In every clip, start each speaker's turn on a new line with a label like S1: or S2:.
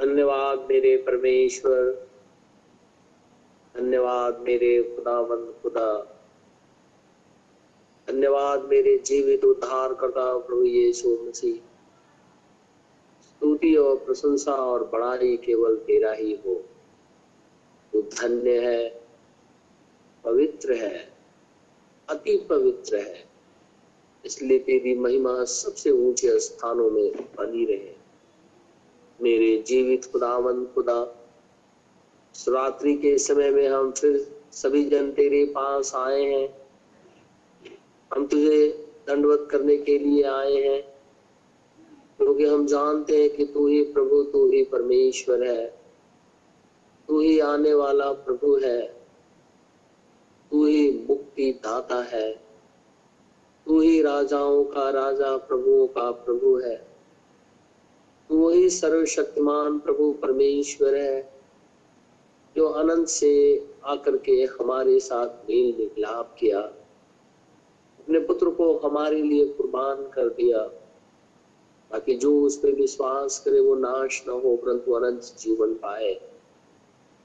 S1: धन्यवाद मेरे परमेश्वर। धन्यवाद मेरे खुदावंद खुदा। धन्यवाद मेरे जीवित उद्धार करता प्रभु यीशु मसीह। स्तुति और प्रशंसा और बड़ाई केवल तेरा ही हो। तू धन्य है, पवित्र है, अति पवित्र है। इसलिए तेरी महिमा सबसे ऊँचे स्थानों में बनी रहे। मेरे जीवित खुदावन खुदा, रात्रि के समय में हम फिर सभी जन तेरे पास आए हैं। हम तुझे दंडवत करने के लिए आए हैं। क्योंकि हम जानते हैं कि तू ही प्रभु, तू ही परमेश्वर है। तू ही आने वाला प्रभु है। तू ही मुक्ति दाता है। तू ही राजाओं का राजा, प्रभुओं का प्रभु है। वही सर्वशक्तिमान प्रभु परमेश्वर है, जो अनंत से आकर के हमारे साथ मेल मिलाप किया, अपने पुत्र को हमारे लिए कुर्बान कर दिया, ताकि जो उस पर विश्वास करे वो नाश न हो, परंतु अनंत जीवन पाए।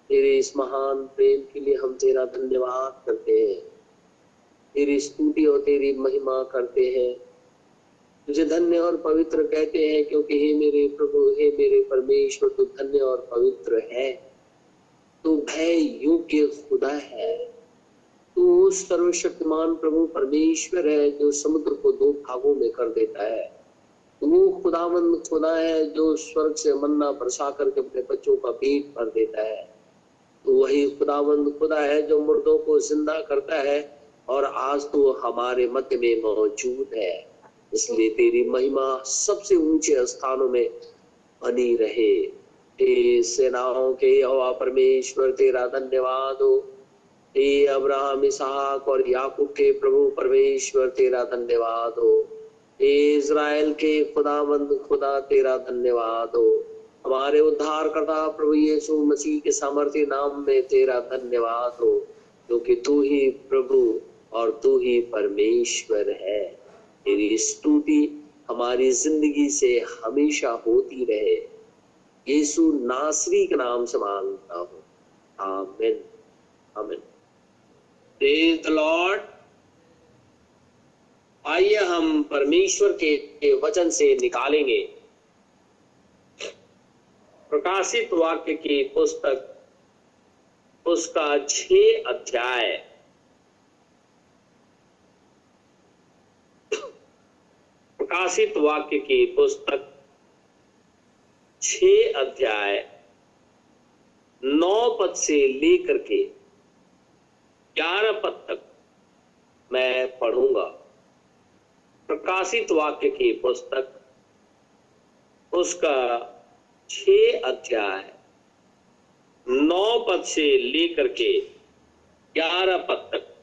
S1: तेरे इस महान प्रेम के लिए हम तेरा धन्यवाद करते हैं। तेरी स्तुति और तेरी महिमा करते हैं। तुझे धन्य और पवित्र कहते हैं, क्योंकि हे मेरे प्रभु, हे मेरे परमेश्वर, तू धन्य और पवित्र है। तू भय योग्य खुदा है। तू सर्वशक्तिमान प्रभु परमेश्वर है, जो समुद्र को दो भागों में कर देता है। वो खुदामंद खुदा है, जो स्वर्ग से मन्ना बरसा करके अपने बच्चों का पेट भर देता है। तो वही खुदावंद खुदा है, जो मुर्दों को ज़िंदा करता है, और आज तो हमारे मध्य में मौजूद है। इसलिए तेरी महिमा सबसे ऊँचे स्थानों में बनी रहे। हे सेनाओं के हवा परमेश्वर, तेरा धन्यवाद हो। हे अब्राहम, इसहाक और याकूब के प्रभु परमेश्वर, तेरा धन्यवाद हो। हे इज़राइल के खुदावंद खुदा तेरा धन्यवाद हो। हमारे उद्धार करता प्रभु यीशु मसीह के सामर्थ्य नाम में तेरा धन्यवाद हो, क्योंकि तू ही प्रभु और तू ही परमेश्वर है। तेरी स्तुति हमारी ज़िंदगी से हमेशा होती रहे। यीशु नासरी के नाम से माँगता हूँ। आमिन। आमिन। प्रेज द लॉर्ड आइए हम परमेश्वर के वचन से निकालेंगे। प्रकाशित वाक्य की पुस्तक, उसका छ अध्याय। प्रकाशित वाक्य की पुस्तक छ अध्याय नौ पद से लेकर के ग्यारह पद तक मैं पढ़ूँगा। प्रकाशित वाक्य की पुस्तक उसका छ अध्याय नौ पद से लेकर के ग्यारह पद तक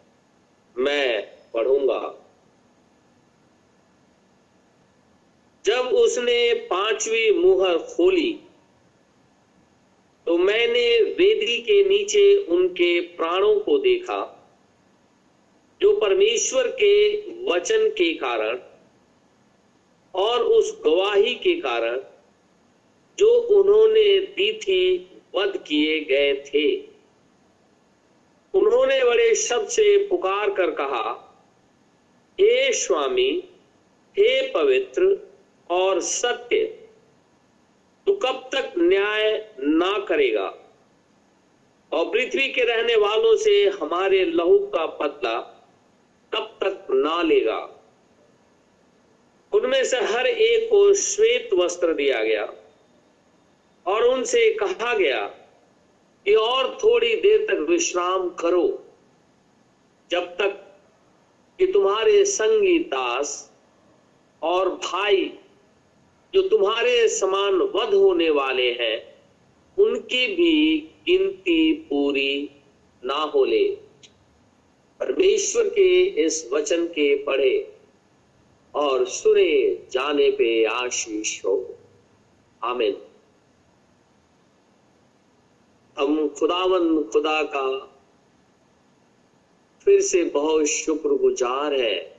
S1: मैं पढ़ूँगा। जब उसने पांचवी मुहर खोली तो मैंने वेदी के नीचे उनके प्राणों को देखा, जो परमेश्वर के वचन के कारण और उस गवाही के कारण जो उन्होंने दी थी, वध किए गए थे। उन्होंने बड़े शब्द से पुकार कर कहा, हे स्वामी, हे पवित्र और सत्य, तू कब तक न्याय ना करेगा? और पृथ्वी के रहने वालों से हमारे लहू का बदला कब तक ना लेगा? उनमें से हर एक को श्वेत वस्त्र दिया गया और उनसे कहा गया कि और थोड़ी देर तक विश्राम करो, जब तक कि तुम्हारे संगी दास और भाई जो तुम्हारे समान वध होने वाले हैं, उनकी भी गिनती पूरी ना हो ले। परमेश्वर के इस वचन के पढ़े और सुने जाने पे आशीष हो। आमिन। हम खुदावन खुदा का फिर से बहुत शुक्रगुजार है।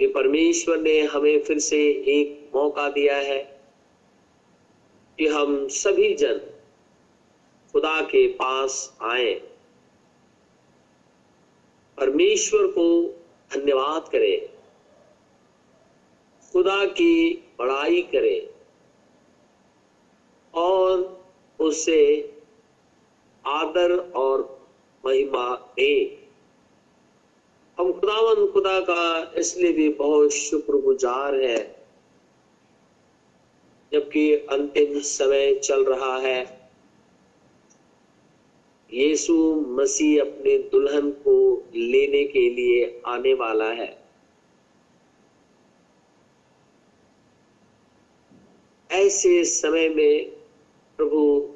S1: कि परमेश्वर ने हमें फिर से एक मौका दिया है कि हम सभी जन खुदा के पास आए। परमेश्वर को धन्यवाद करें। खुदा की बड़ाई करें और उसे आदर और महिमा दे। हम खुदावन खुदा का इसलिए भी बहुत शुक्रगुजार है, जबकि अंतिम समय चल रहा है। यीशु मसीह अपने दुल्हन को लेने के लिए आने वाला है। ऐसे समय में प्रभु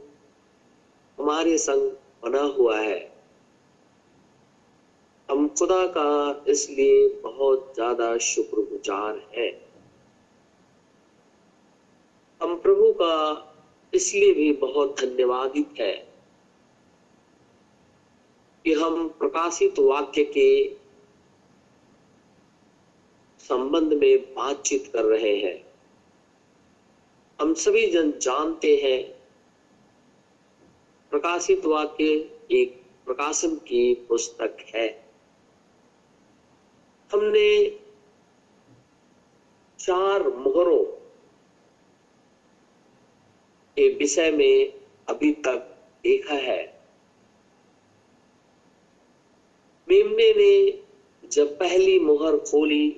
S1: हमारे संग बना हुआ है। हम खुदा का इसलिए बहुत ज़्यादा शुक्रगुजार है। हम प्रभु का इसलिए भी बहुत धन्यवादित है कि हम प्रकाशित वाक्य के संबंध में बातचीत कर रहे हैं। हम सभी जन जानते हैं, प्रकाशित वाक्य एक प्रकाशन की पुस्तक है। हमने चार मोहरों के विषय में अभी तक देखा है। मेमने ने जब पहली मोहर खोली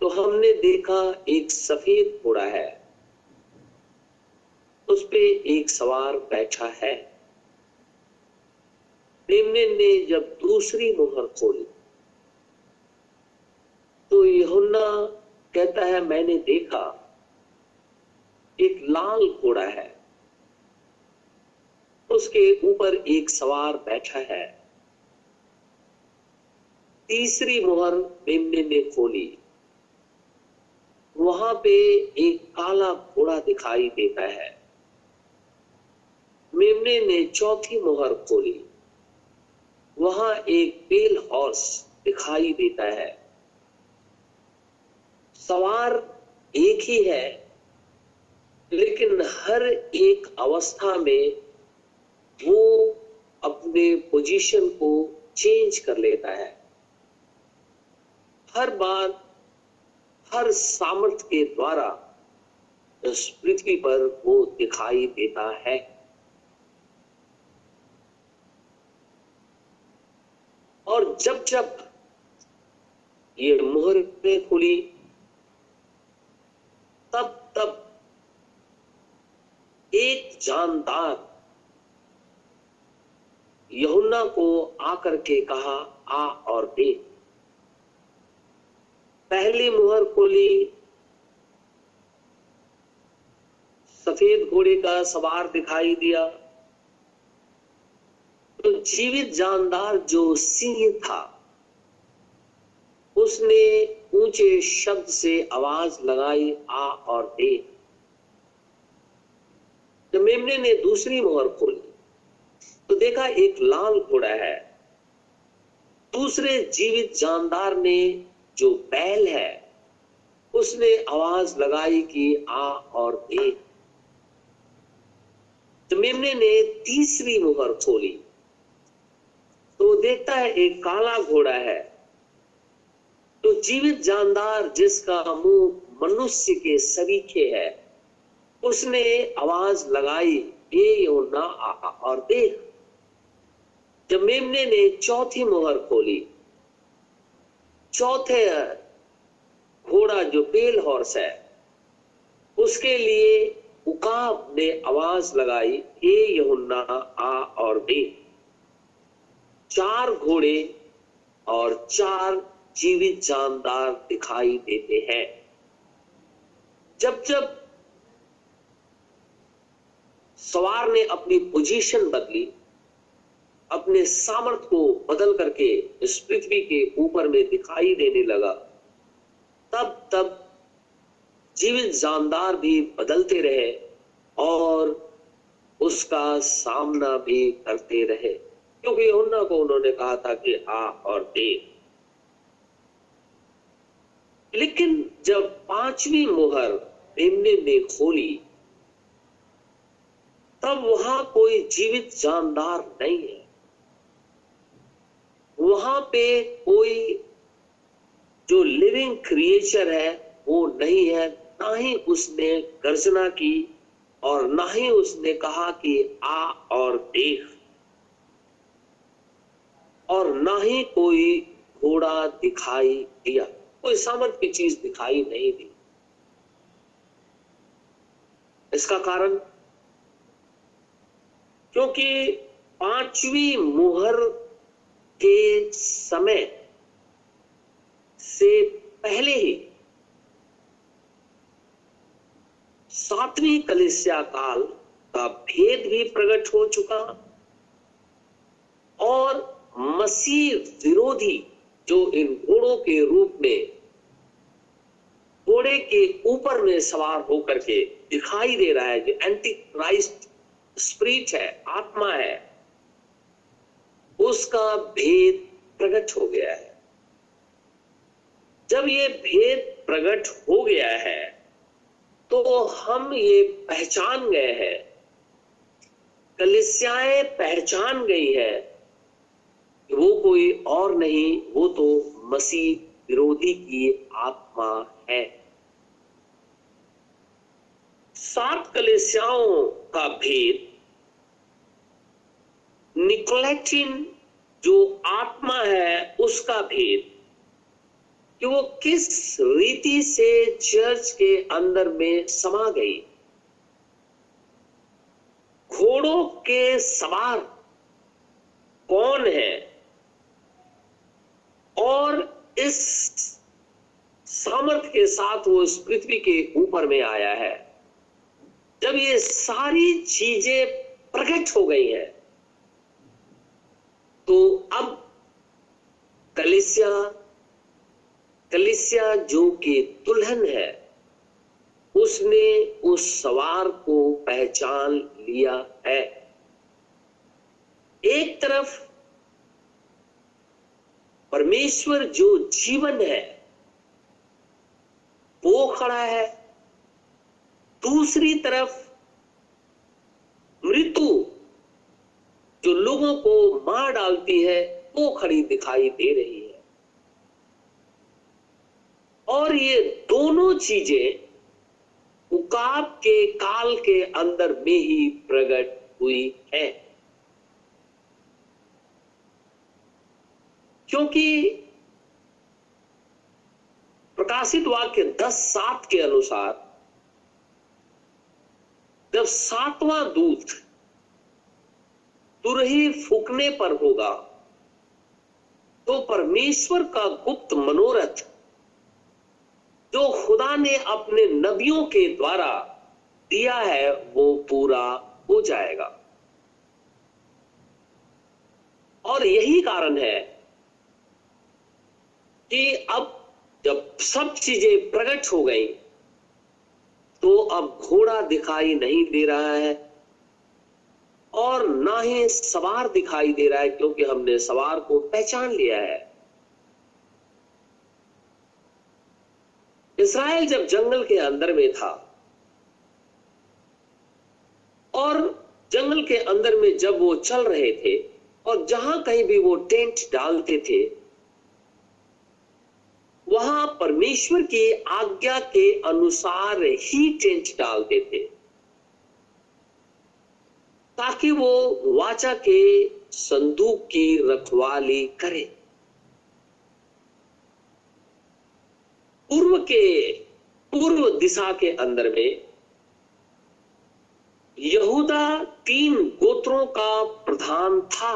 S1: तो हमने देखा एक सफ़ेद घोड़ा है। उस पे एक सवार बैठा है। मेमने ने जब दूसरी मोहर खोली तो यहुन्ना कहता है, मैंने देखा, एक लाल घोड़ा है। उसके ऊपर एक सवार बैठा है। तीसरी मोहर मेमने ने खोली। वहाँ पे एक काला घोड़ा दिखाई देता है। मेमने ने चौथी मोहर खोली। वहाँ एक बेल हॉर्स दिखाई देता है। सवार एक ही है, लेकिन हर एक अवस्था में वो अपने पोजीशन को चेंज कर लेता है। हर बार, हर सामर्थ्य के द्वारा पृथ्वी पर वो दिखाई देता है। और जब जब ये मोहरें खुली तब एक जानदार यहुन्ना को आकर के कहा, आ और देख पहली मुहर खोली सफ़ेद घोड़े का सवार दिखाई दिया। तो जीवित जानदार जो सिंह था, उसने ऊँचे शब्द से आवाज़ लगाई आ और दे जब मेमने ने दूसरी मोहर खोली तो देखा एक लाल घोड़ा है। दूसरे जीवित जानदार ने जो बैल है, उसने आवाज़ लगाई कि आ और दे तो मेमने ने तीसरी मोहर खोली तो देखता है एक काला घोड़ा है। तो जीवित जानदार जिसका मुँह मनुष्य के सरीखे है, उसने आवाज़ लगाई ये आ और देख। जब मेमने ने चौथी मोहर खोली, चौथे घोड़ा जो पेल हॉर्स है, उसके लिए उकाब ने आवाज़ लगाई ए यहुन्ना, आ और दे चार घोड़े और चार जीवित जानदार दिखाई देते हैं। जब जब सवार ने अपनी पोजीशन बदली, अपने सामर्थ को बदल करके इस पृथ्वी के ऊपर में दिखाई देने लगा, तब तब जीवित जानदार भी बदलते रहे और उसका सामना भी करते रहे। क्योंकि को उन्होंने कहा था कि आ और दे। लेकिन जब पांचवी मोहर मेमने ने खोली, तब वहाँ कोई जीवित जानदार नहीं है। वहाँ पे कोई जो लिविंग क्रिएचर है, वो नहीं है। ना ही उसने गर्जना की और ना ही उसने कहा कि आ और देख। और ना ही कोई घोड़ा दिखाई दिया। कोई सामर्थ की चीज़ दिखाई नहीं दी। इसका कारण? क्योंकि पांचवी मुहर के समय से पहले ही सातवीं कलिसिया काल का भेद भी प्रकट हो चुका और मसीह विरोधी जो इन घोड़ों के रूप में घोड़े के ऊपर में सवार होकर के दिखाई दे रहा है जो एंटी क्राइस्ट स्प्रिट है, आत्मा है। उसका भेद प्रकट हो गया है। जब ये भेद प्रकट हो गया है तो हम ये पहचान गए हैं। कलिसियाएँ पहचान गई है वो कोई और नहीं, वो तो मसीह विरोधी की आत्मा है। सात कलेसियाओं का भेद निकोलेटिन जो आत्मा है, उसका भेद, कि वो किस रीति से चर्च के अंदर में समा गई। घोड़ों के सवार कौन है? और इस सामर्थ्य के साथ वो इस पृथ्वी के ऊपर में आया है। जब ये सारी चीज़ें प्रकट हो गई है तो अब कलिसिया कलिसिया जो कि दुल्हन है, उसने उस सवार को पहचान लिया है। एक तरफ़ परमेश्वर जो जीवन है वो खड़ा है। दूसरी तरफ़ मृत्यु जो लोगों को मार डालती है, वो खड़ी दिखाई दे रही है। और ये दोनों चीज़ें उकाब के काल के अंदर में ही प्रकट हुई है। क्योंकि प्रकाशित वाक्य दस सात के अनुसार, जब सातवां दूत तुरही फूकने पर होगा तो परमेश्वर का गुप्त मनोरथ, जो खुदा ने अपने नबियों के द्वारा दिया है, वो पूरा हो जाएगा। और यही कारण है कि अब जब सब चीज़ें प्रकट हो गई तो अब घोड़ा दिखाई नहीं दे रहा है और ना ही सवार दिखाई दे रहा है, क्योंकि हमने सवार को पहचान लिया है। इसराइल जब जंगल के अंदर में था और जंगल के अंदर में जब वो चल रहे थे और जहाँ कहीं भी वो टेंट डालते थे वहाँ परमेश्वर की आज्ञा के अनुसार ही टेंट डालते थे ताकि वो वाचा के संदूक की रखवाली करे। पूर्व के, पूर्व दिशा के अंदर में यहूदा तीन गोत्रों का प्रधान था।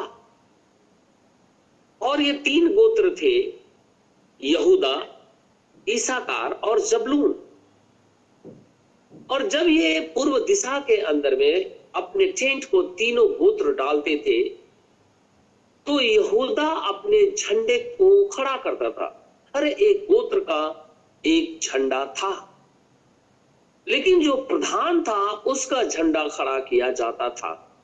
S1: और ये तीन गोत्र थे यहूदा ईसाकार और जबलून। और जब ये पूर्व दिशा के अंदर में अपने टेंट को तीनों गोत्र डालते थे तो यहूदा अपने झंडे को खड़ा करता था। हर एक गोत्र का एक झंडा था। लेकिन जो प्रधान था, उसका झंडा खड़ा किया जाता था।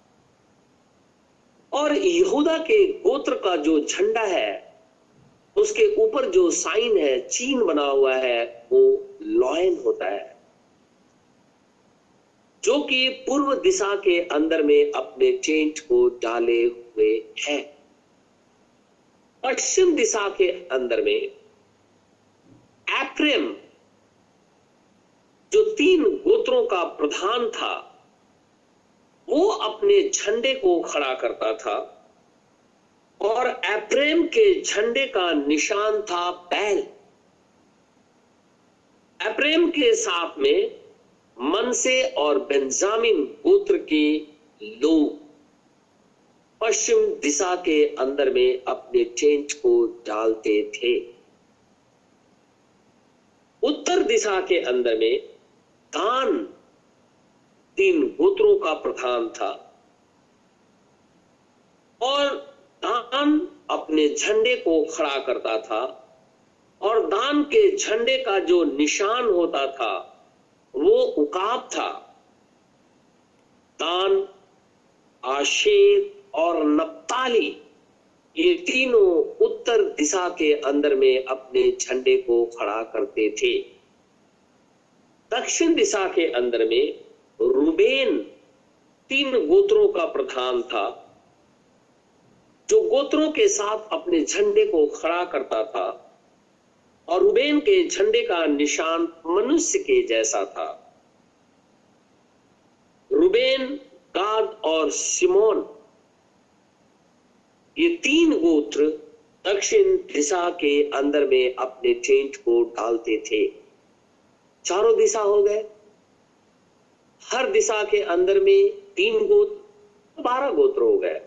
S1: और यहूदा के गोत्र का जो झंडा है उसके ऊपर जो साइन है, चीन बना हुआ है, वो लॉयन होता है। जो कि पूर्व दिशा के अंदर में अपने टेंट को डाले हुए है। पश्चिम दिशा के अंदर में एप्रेम जो तीन गोत्रों का प्रधान था, वो अपने झंडे को खड़ा करता था। और एप्रेम के झंडे का निशान था बैल। एप्रेम के साथ में मनसे और बेंजामिन गोत्र के लोग पश्चिम दिशा के अंदर में अपने टेंट को डालते थे। उत्तर दिशा के अंदर में दान तीन गोत्रों का प्रधान था। और दान अपने झंडे को खड़ा करता था और दान के झंडे का जो निशान होता था, वो उकाब था। दान, आशेर और नप्ताली, ये तीनों उत्तर दिशा के अंदर में अपने झंडे को खड़ा करते थे। दक्षिण दिशा के अंदर में रूबेन, तीन गोत्रों का प्रधान था। जो गोत्रों के साथ अपने झंडे को खड़ा करता था और रूबेन के झंडे का निशान मनुष्य के जैसा था। रूबेन, गाद और सिमोन, ये तीन गोत्र दक्षिण दिशा के अंदर में अपने टेंट को डालते थे। चारों दिशा हो गए। हर दिशा के अंदर में तीन गोत्र, बारह गोत्र हो गए।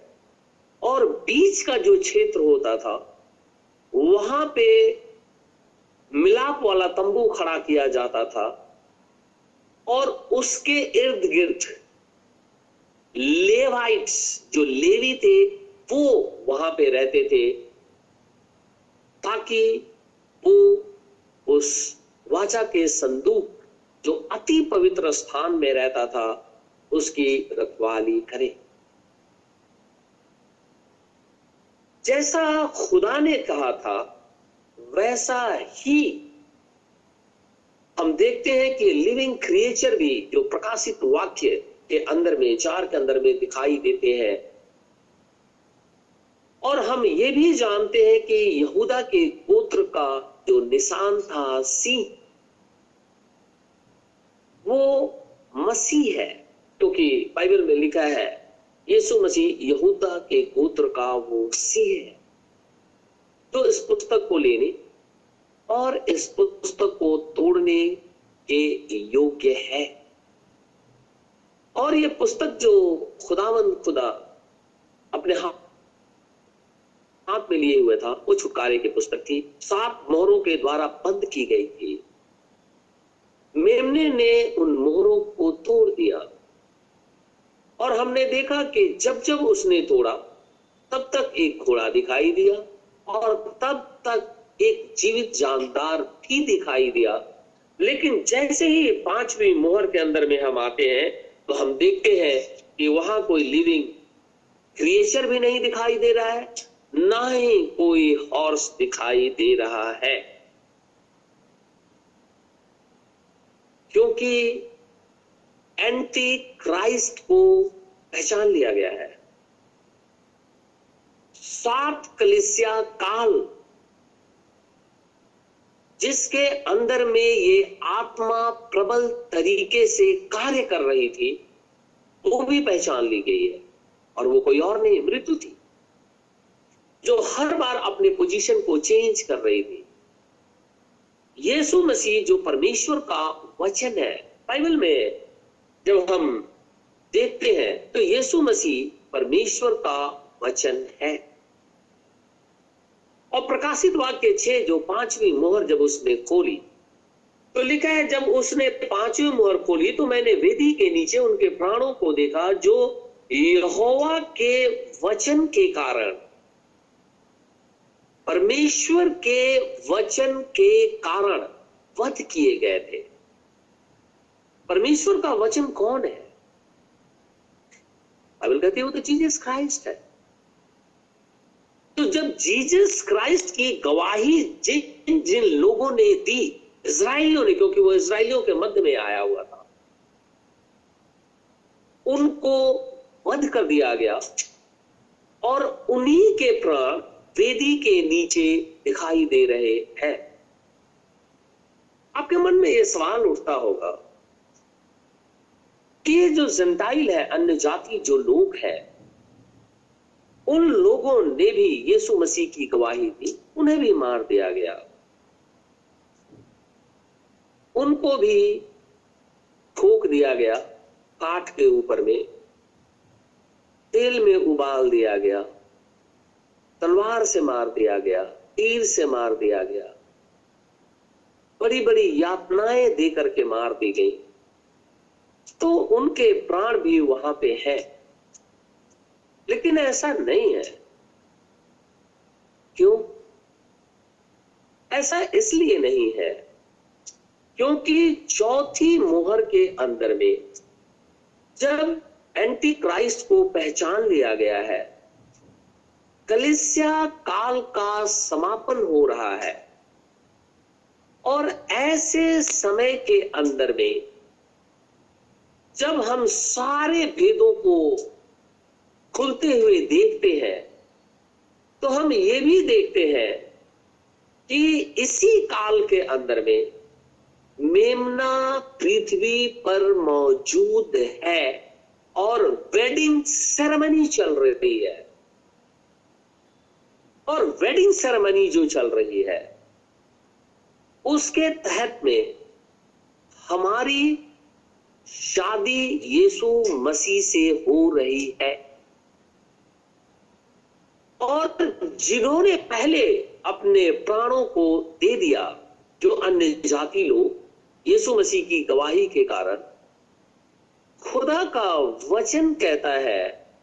S1: और बीच का जो क्षेत्र होता था, वहाँ पे मिलाप वाला तंबू खड़ा किया जाता था और उसके इर्द गिर्द लेवाइट्स जो लेवी थे, वो वहाँ पे रहते थे ताकि वो उस वाचा के संदूक जो अति पवित्र स्थान में रहता था, उसकी रखवाली करे। जैसा खुदा ने कहा था, वैसा ही हम देखते हैं कि लिविंग क्रिएचर भी जो प्रकाशित वाक्य के अंदर में, चार के अंदर में दिखाई देते हैं। और हम ये भी जानते हैं कि यहूदा के गोत्र का जो निशान था सिंह, वो मसीह है, क्योंकि तो बाइबल में लिखा है यीशु मसीह यहूदा के गोत्र का वो सिंह है तो इस पुस्तक को लेने और इस पुस्तक को तोड़ने के योग्य है। और ये पुस्तक जो खुदावन खुदा अपने हाथ हाथ में लिए हुए था, वो छुटकारे की पुस्तक थी। सात मोहरों के द्वारा बंद की गई थी। मेमने ने उन मोहरों को तोड़ दिया। और हमने देखा कि जब जब उसने तोड़ा, तब तक एक घोड़ा दिखाई दिया और तब तक एक जीवित जानदार भी दिखाई दिया। लेकिन जैसे ही पांचवी मोहर के अंदर में हम आते हैं तो हम देखते हैं कि वहाँ कोई लिविंग क्रिएचर भी नहीं दिखाई दे रहा है, ना ही कोई हॉर्स दिखाई दे रहा है। क्योंकि एंटी क्राइस्ट को पहचान लिया गया है। सात कलिसिया काल, जिसके अंदर में ये आत्मा प्रबल तरीके से कार्य कर रही थी, वो भी पहचान ली गई है, और वो कोई और नहीं, मृत्यु थी, जो हर बार अपने पोजीशन को चेंज कर रही थी। यीशु मसीह, जो परमेश्वर का वचन है, बाइबल में जब हम देखते हैं तो यीशु मसीह परमेश्वर का वचन है। और प्रकाशित वाक्य छह, जो पांचवी मोहर जब उसने खोली तो लिखा है, जब उसने पांचवी मोहर खोली तो मैंने वेदी के नीचे उनके प्राणों को देखा, जो यहोवा के वचन के कारण, परमेश्वर के वचन के कारण वध किए गए थे। परमेश्वर का वचन कौन है? बाइबल कहती है, वो तो जीसस क्राइस्ट है। तो जब जीसस क्राइस्ट की गवाही जिन जिन लोगों ने दी इसराइलियों ने, क्योंकि वो इसराइलियों के मध्य में आया हुआ था, उनको वध कर दिया गया और उन्हीं के प्राण वेदी के नीचे दिखाई दे रहे हैं। आपके मन में यह सवाल उठता होगा कि ये जो जंटाइल है, अन्य जाति जो लोग हैं, उन लोगों ने भी यीशु मसीह की गवाही दी, उन्हें भी मार दिया गया। उनको भी ठोक दिया गया, काठ के ऊपर में, तेल में उबाल दिया गया, तलवार से मार दिया गया, तीर से मार दिया गया। बड़ी बड़ी यातनाएँ देकर के मार दी गई। तो उनके प्राण भी वहाँ पे है। लेकिन ऐसा नहीं है। क्यों? ऐसा इसलिए नहीं है क्योंकि चौथी मोहर के अंदर में जब एंटी क्राइस्ट को पहचान लिया गया है, कलिसिया काल का समापन हो रहा है और ऐसे समय के अंदर में जब हम सारे भेदों को खुलते हुए देखते हैं तो हम ये भी देखते हैं कि इसी काल के अंदर में मेमना पृथ्वी पर मौजूद है और वेडिंग सेरेमनी चल रही है। और वेडिंग सेरेमनी जो चल रही है, उसके तहत में हमारी शादी यीशु मसीह से हो रही है। और जिन्होंने पहले अपने प्राणों को दे दिया, जो अन्य जाति लोग, यीशु मसीह की गवाही के कारण, खुदा का वचन कहता है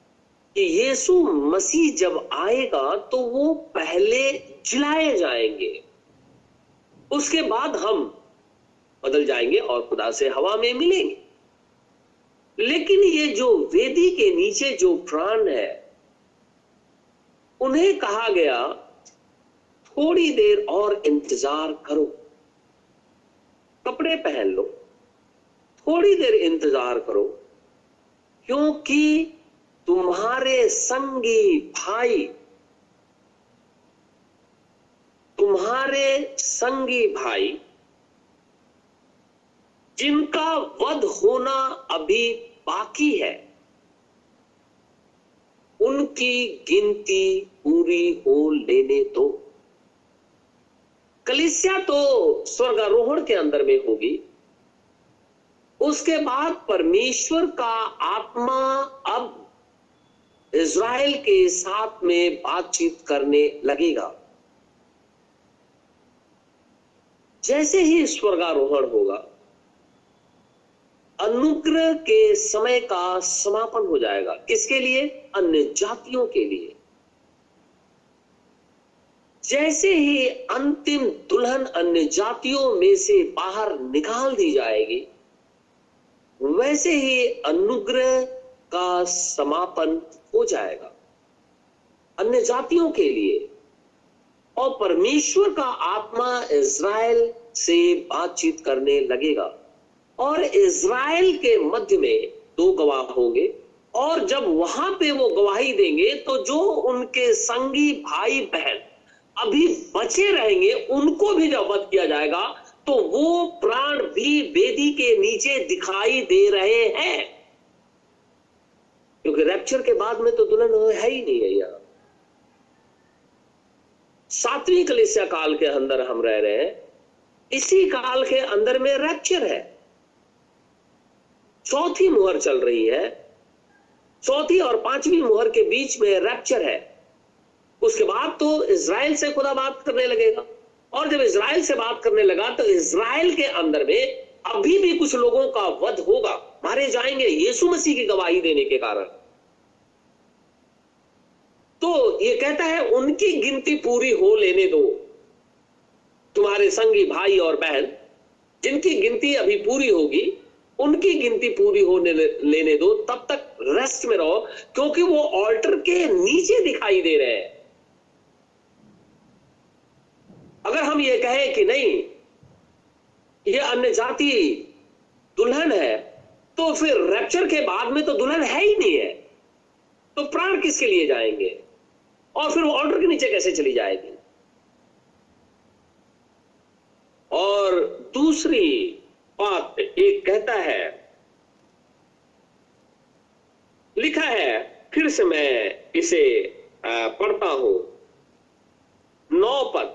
S1: कि यीशु मसीह जब आएगा तो वो पहले जिलाए जाएँगे। उसके बाद हम बदल जाएँगे और खुदा से हवा में मिलेंगे। लेकिन ये जो वेदी के नीचे जो प्राण है, उन्हें कहा गया, थोड़ी देर और इंतज़ार करो। कपड़े पहन लो, थोड़ी देर इंतज़ार करो, क्योंकि तुम्हारे संगी भाई, तुम्हारे संगी भाई, जिनका वध होना अभी बाकी है। उनकी गिनती पूरी हो लेने दो। कलिसिया तो स्वर्गारोहण के अंदर में होगी। उसके बाद परमेश्वर का आत्मा अब इज़राइल के साथ में बातचीत करने लगेगा। जैसे ही स्वर्गारोहण होगा अनुग्रह के समय का समापन हो जाएगा। किसके लिए? अन्य जातियों के लिए। जैसे ही अंतिम दुल्हन अन्य जातियों में से बाहर निकाल दी जाएगी, वैसे ही अनुग्रह का समापन हो जाएगा। अन्य जातियों के लिए। और परमेश्वर का आत्मा इज़राइल से बातचीत करने लगेगा। और इज़राइल के मध्य में दो गवाह होंगे, और जब वहाँ पे वो गवाही देंगे तो जो उनके संगी भाई बहन अभी बचे रहेंगे, उनको भी जब वध किया जाएगा तो वो प्राण भी वेदी के नीचे दिखाई दे रहे हैं। क्योंकि रैप्चर के बाद में तो दुल्हन है ही नहीं है यहाँ। सातवीं कलिसिया काल के अंदर हम रह रहे हैं, इसी काल के अंदर में रैप्चर है। चौथी मुहर चल रही है। चौथी और पांचवी मुहर के बीच में रैप्चर है। उसके बाद तो इसराइल से खुदा बात करने लगेगा। और जब इसराइल से बात करने लगा तो इसराइल के अंदर में अभी भी कुछ लोगों का वध होगा। मारे जाएँगे यीशु मसीह की गवाही देने के कारण। तो ये कहता है, उनकी गिनती पूरी हो लेने दो। तुम्हारे संगी भाई और बहन, जिनकी गिनती अभी पूरी होगी उनकी गिनती पूरी होने लेने दो, तब तक रेस्ट में रहो, क्योंकि वो ऑल्टर के नीचे दिखाई दे रहे हैं। अगर हम ये कहें कि नहीं, ये अन्य जाति दुल्हन है तो फिर रैप्चर के बाद में तो दुल्हन है ही नहीं है। तो प्राण किसके लिए जाएँगे? और फिर वो ऑर्डर के नीचे कैसे चली जाएगी? और दूसरी बात एक कहता है। लिखा है, फिर से मैं इसे पढ़ता हूँ। नौ पद।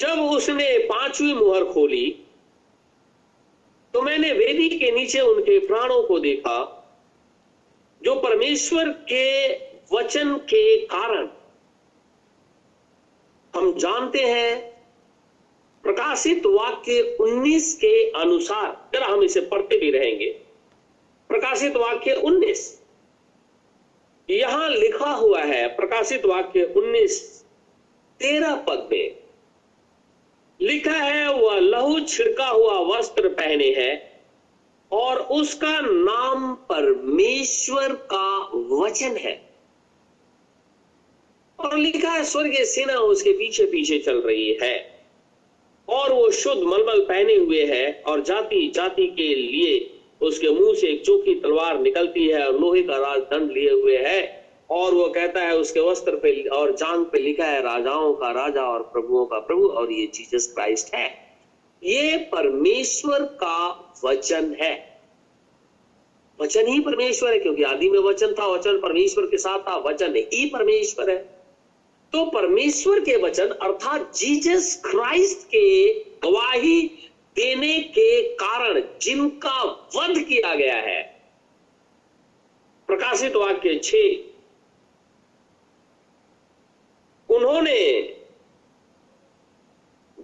S1: जब उसने पांचवी मुहर खोली तो मैंने वेदी के नीचे उनके प्राणों को देखा, जो परमेश्वर के वचन के कारण। हम जानते हैं प्रकाशित वाक्य 19 के अनुसार, जरा हम इसे पढ़ते भी रहेंगे। प्रकाशित वाक्य 19 यहाँ लिखा हुआ है, प्रकाशित वाक्य 19 तेरह पद। में लिखा है, वह लहू छिड़का हुआ वस्त्र पहने है, और उसका नाम परमेश्वर का वचन है। और लिखा है, स्वर्गीय सेना उसके पीछे पीछे चल रही है। और वो शुद्ध मलमल पहने हुए है और जाति जाति के लिए उसके मुँह से एक चौकी तलवार निकलती है और लोहे का राजदंड लिए हुए है। और वो कहता है उसके वस्त्र पे और जांग पे लिखा है, राजाओं का राजा और प्रभुओं का प्रभु और ये जीसस क्राइस्ट है। ये परमेश्वर का वचन है। वचन ही परमेश्वर है, क्योंकि आदि में वचन था, वचन परमेश्वर के साथ था, वचन ही परमेश्वर है। तो परमेश्वर के वचन अर्थात जीसस क्राइस्ट के गवाही देने के कारण जिनका वध किया गया है। प्रकाशित वाक्य छे। उन्होंने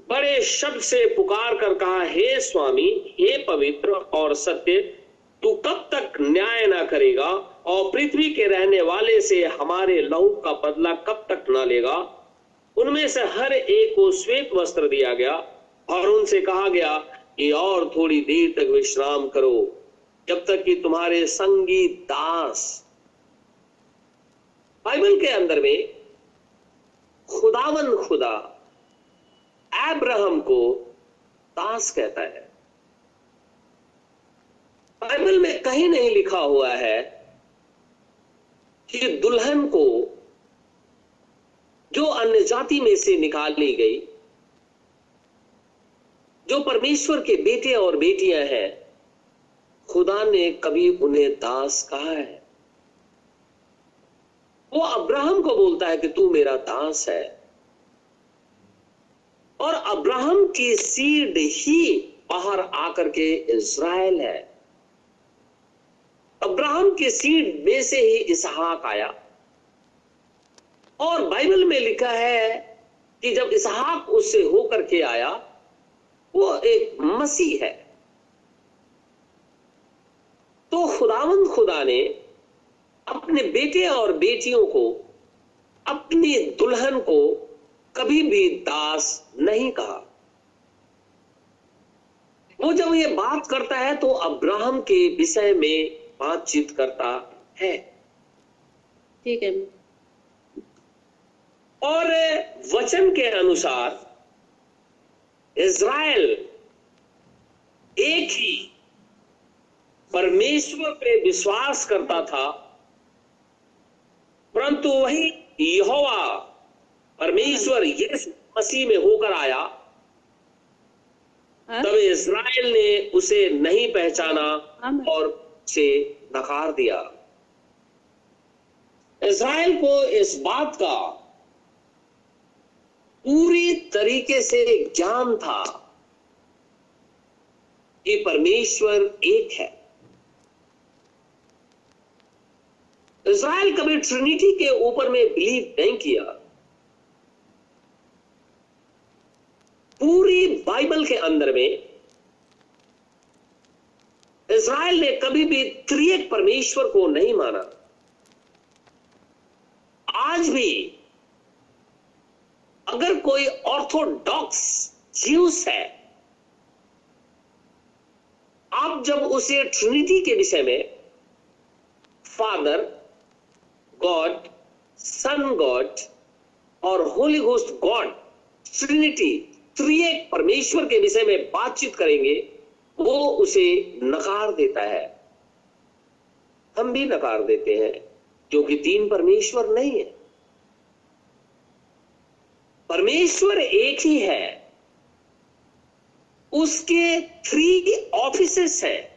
S1: बड़े शब्द से पुकार कर कहा, हे स्वामी, हे पवित्र और सत्य, तू कब तक न्याय ना करेगा? और पृथ्वी के रहने वाले से हमारे लहू का बदला कब तक ना लेगा? उनमें से हर एक को श्वेत वस्त्र दिया गया और उनसे कहा गया कि और थोड़ी देर तक विश्राम करो, जब तक कि तुम्हारे संगी दास बाइबल के अंदर में खुदावन खुदा एब्राहम को दास कहता है। बाइबल में कहीं नहीं लिखा हुआ है कि दुल्हन को जो अन्य जाति में से निकाल ली गई, जो परमेश्वर के बेटे और बेटियाँ हैं, खुदा ने कभी उन्हें दास कहा है। वो अब्राहम को बोलता है कि तू मेरा दास है। और अब्राहम की सीड ही बाहर आकर के इज़राइल है। अब्राहम के सीड में से ही इसहाक आया। और बाइबल में लिखा है कि जब इसहाक उससे होकर के आया, वो एक मसीह है। तो खुदावंद खुदा ने अपने बेटे और बेटियों को, अपनी दुल्हन को कभी भी दास नहीं कहा। वो जब ये बात करता है तो अब्राहम के विषय में बातचीत करता है।
S2: ठीक है।
S1: और वचन के अनुसार इज़राइल एक ही परमेश्वर पे विश्वास करता था परंतु वही यहोवा परमेश्वर यीशु मसीह में होकर आया।
S2: हाँ?
S1: तब इज़राइल ने उसे नहीं पहचाना
S2: हाँ,
S1: और से नकार दिया। इज़राइल को इस बात का पूरी तरीके से ज्ञान था कि परमेश्वर एक है। इज़राइल कभी ट्रिनिटी के ऊपर में बिलीव नहीं किया। पूरी बाइबल के अंदर में इज़राइल ने कभी भी त्रिएक परमेश्वर को नहीं माना। आज भी अगर कोई ऑर्थोडॉक्स ज्यूस है, आप जब उसे ट्रिनिटी के विषय में, फादर, गॉड, सन गॉड और होली घोस्ट गॉड, ट्रिनिटी, त्रिएक परमेश्वर के विषय में बातचीत करेंगे वो उसे नकार देता है। हम भी नकार देते हैं क्योंकि तीन परमेश्वर नहीं है। परमेश्वर एक ही है। उसके थ्री ऑफिसेस हैं।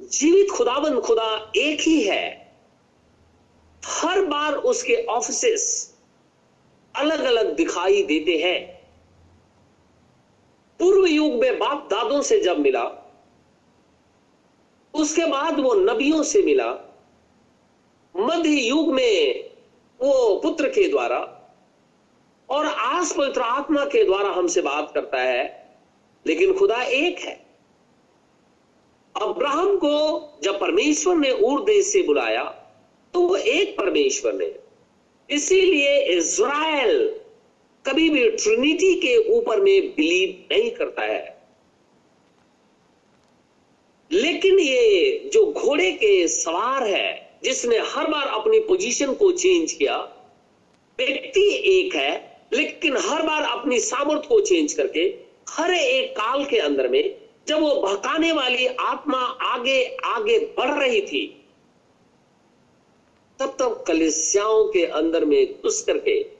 S1: जीवित खुदाबंद खुदा एक ही है। हर बार उसके ऑफिसेस अलग अलग दिखाई देते हैं। पूर्व युग में बाप दादों से जब मिला, उसके बाद वो नबियों से मिला मध्य युग में वो पुत्र के द्वारा और आस पवित्र आत्मा के द्वारा हमसे बात करता है, लेकिन खुदा एक है। अब्राहम को जब परमेश्वर ने उर देश से बुलाया तो वो एक परमेश्वर ने। इसीलिए इज़राइल कभी भी ट्रिनिटी के ऊपर में बिलीव नहीं करता है। लेकिन ये जो घोड़े के सवार है, जिसने हर बार अपनी पोजीशन को चेंज किया, व्यक्ति एक है, लेकिन हर बार अपनी सामर्थ्य को चेंज करके, हर एक काल के अंदर में जब वो भकाने वाली आत्मा आगे आगे बढ़ रही थी, तब तब कलिसियाओं के अंदर में घुस करके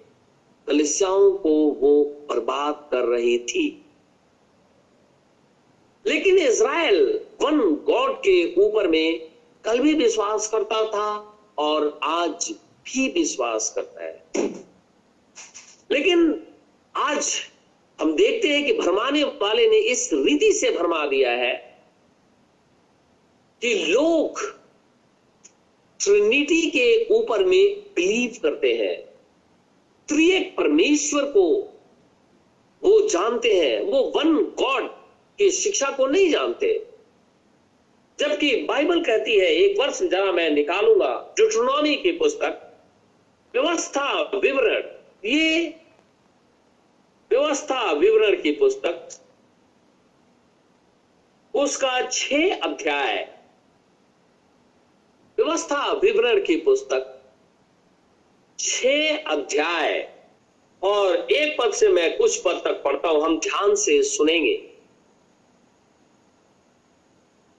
S1: कलिसियाओं को वो बर्बाद कर रही थी। लेकिन इज़राइल वन गॉड के ऊपर में कल भी विश्वास करता था और आज भी विश्वास करता है। लेकिन आज हम देखते हैं कि भरमाने वाले ने इस रीति से भरमा दिया है कि लोग ट्रिनिटी के ऊपर में बिलीव करते हैं। त्रिएक परमेश्वर को वो जानते हैं, वो वन गॉड की शिक्षा को नहीं जानते। जबकि बाइबल कहती है, एक वर्ष जरा मैं निकालूँगा जुट्रोनॉमी की पुस्तक, व्यवस्था विवरण, ये व्यवस्था विवरण की पुस्तक, उसका छह अध्याय, व्यवस्था विवरण की पुस्तक छह अध्याय। और एक पद से मैं कुछ पद तक पढ़ता हूँ, हम ध्यान से सुनेंगे।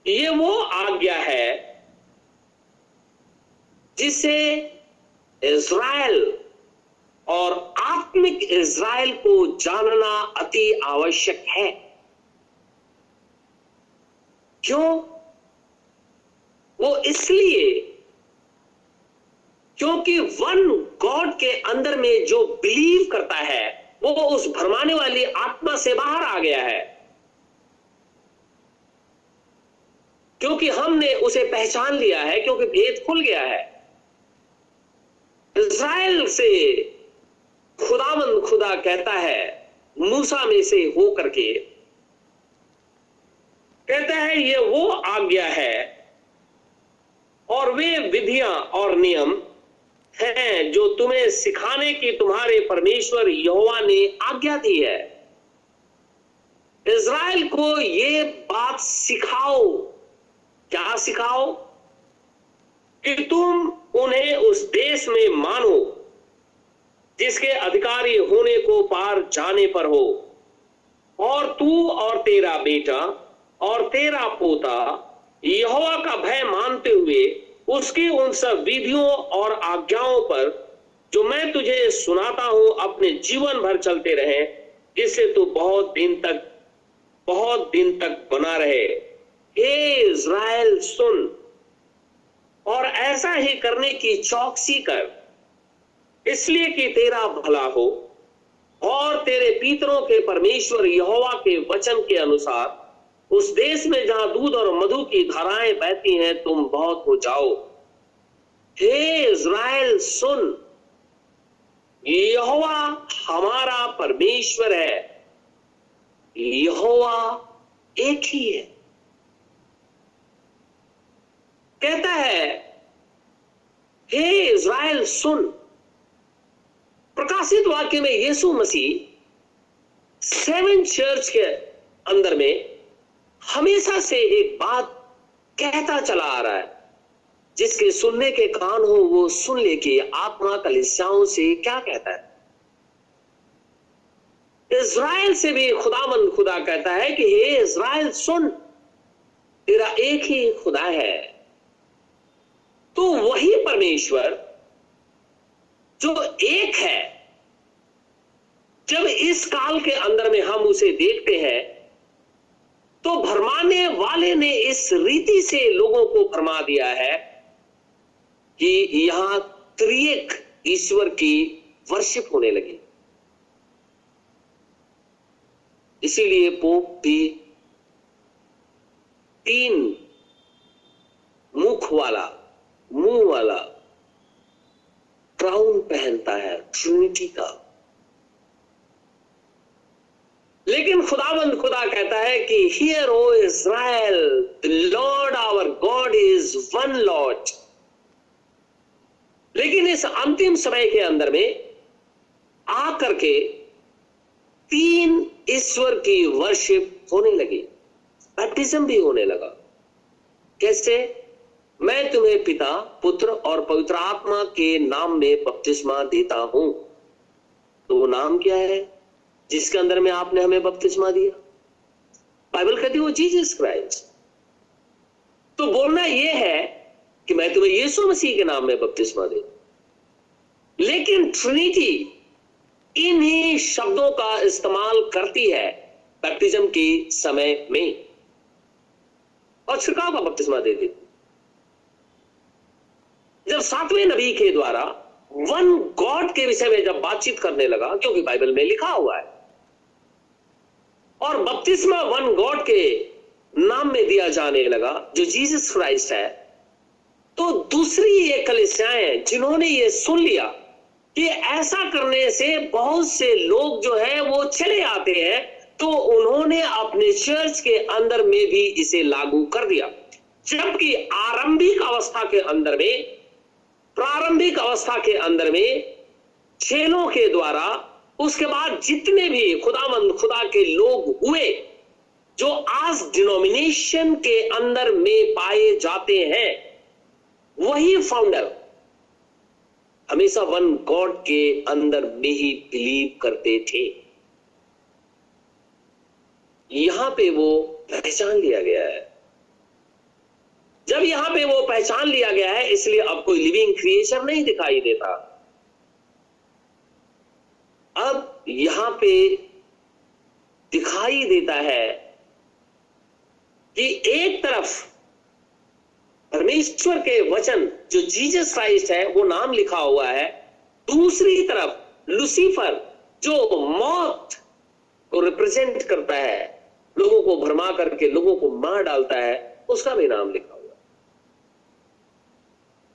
S1: ये वो आज्ञा है जिसे इज़राइल और आत्मिक इज़राइल को जानना अति आवश्यक है। क्यों? वो इसलिए क्योंकि वन गॉड के अंदर में जो बिलीव करता है, वो उस भरमाने वाली आत्मा से बाहर आ गया है। क्योंकि हमने उसे पहचान लिया है, क्योंकि भेद खुल गया है। इज़राइल से खुदावन खुदा कहता है, मूसा में से हो करके। कहता है, ये वो आज्ञा है और वे विधियाँ और नियम हैं जो तुम्हें सिखाने की तुम्हारे परमेश्वर यहोवा ने आज्ञा दी है। इज़राइल को ये बात सिखाओ। क्या सिखाओ? कि तुम उन्हें उस देश में मानो, जिसके अधिकारी होने को पार जाने पर हो। और तू और तेरा बेटा और तेरा पोता यहोवा का भय मानते हुए उसकी उन सब विधियों और आज्ञाओं पर जो मैं तुझे सुनाता हूँ, अपने जीवन भर चलते रहे जिससे तू बहुत दिन तक, बहुत दिन तक बना रहे। हे इज़राइल, सुन। और ऐसा ही करने की चौकसी कर। इसलिए कि तेरा भला हो, और तेरे पितरों के परमेश्वर यहोवा के वचन के अनुसार उस देश में जहाँ दूध और मधु की धाराएँ बहती हैं, तुम बहुत हो जाओ। हे इज़राइल, सुन। यहोवा हमारा परमेश्वर है। यहोवा एक ही है। कहता है, हे इज़राइल, सुन। प्रकाशित वाक्य में यीशु मसीह सेवन चर्च के अंदर में हमेशा से एक बात कहता चला आ रहा है। जिसके सुनने के कान हो, वो सुन ले कि आत्मा कलिसियाओं से क्या कहता है। इज़राइल से भी खुदामंद खुदा कहता है कि, हे इज़राइल, सुन, तेरा एक ही खुदा है। तो वही परमेश्वर जो एक है। जब इस काल के अंदर में हम उसे देखते हैं तो भरमाने वाले ने इस रीति से लोगों को भरमा दिया है कि यहाँ त्रिएक ईश्वर की वर्शिप होने लगी। इसीलिए पोप भी तीन मुख वाला, मुँह वाला क्राउन पहनता है ट्रिनिटी का। लेकिन खुदाबंद खुदा कहता है कि hear O Israel the Lord our God is one Lord लेकिन इस अंतिम समय के अंदर में आकर के तीन ईश्वर की वर्शिप होने लगी। बैप्टिज्म भी होने लगा। कैसे? मैं तुम्हें पिता, पुत्र और पवित्र आत्मा के नाम में बपतिस्मा देता हूँ। तो वो नाम क्या है? जिसके अंदर में आपने हमें बपतिस्मा दिया। बाइबल कहती है वो जीसस क्राइस्ट। तो बोलना यह है कि मैं तुम्हें यीशु मसीह के नाम में बपतिस्मा दे लेकिन ट्रिनिटी इन्हीं शब्दों का इस्तेमाल करती है बैप्टिज्म के समय में। और छिड़काव का बपतिस्मा दे देती जब सातवें नबी के द्वारा वन गॉड के विषय में जब बातचीत करने लगा, क्योंकि बाइबल में लिखा हुआ है और बपतिस्मा वन गॉड के नाम में दिया जाने लगा, जो जीसस क्राइस्ट है। तो दूसरी ये कलिसियाएँ जिन्होंने ये सुन लिया कि ऐसा करने से बहुत से लोग जो है, वो चले आते हैं तो उन्होंने अपने चर्च के अंदर में भी इसे लागू कर दिया। जबकि आरंभिक अवस्था के अंदर में, प्रारंभिक अवस्था के अंदर में, चेलों के द्वारा उसके बाद जितने भी खुदामंद खुदा के लोग हुए, जो आज डिनोमिनेशन के अंदर में पाए जाते हैं, वही फाउंडर हमेशा वन गॉड के अंदर में ही बिलीव करते थे। यहाँ पे वो पहचान लिया गया है। जब यहाँ पे वो पहचान लिया गया है, इसलिए अब कोई लिविंग क्रिएचर नहीं दिखाई देता। अब यहाँ पे दिखाई देता है कि एक तरफ़ परमेश्वर के वचन, जो जीसस क्राइस्ट है, वो नाम लिखा हुआ है। दूसरी तरफ़ लुसीफर, जो मौत को रिप्रेजेंट करता है, लोगों को भरमा करके, लोगों को मार डालता है, उसका भी नाम लिखा हुआ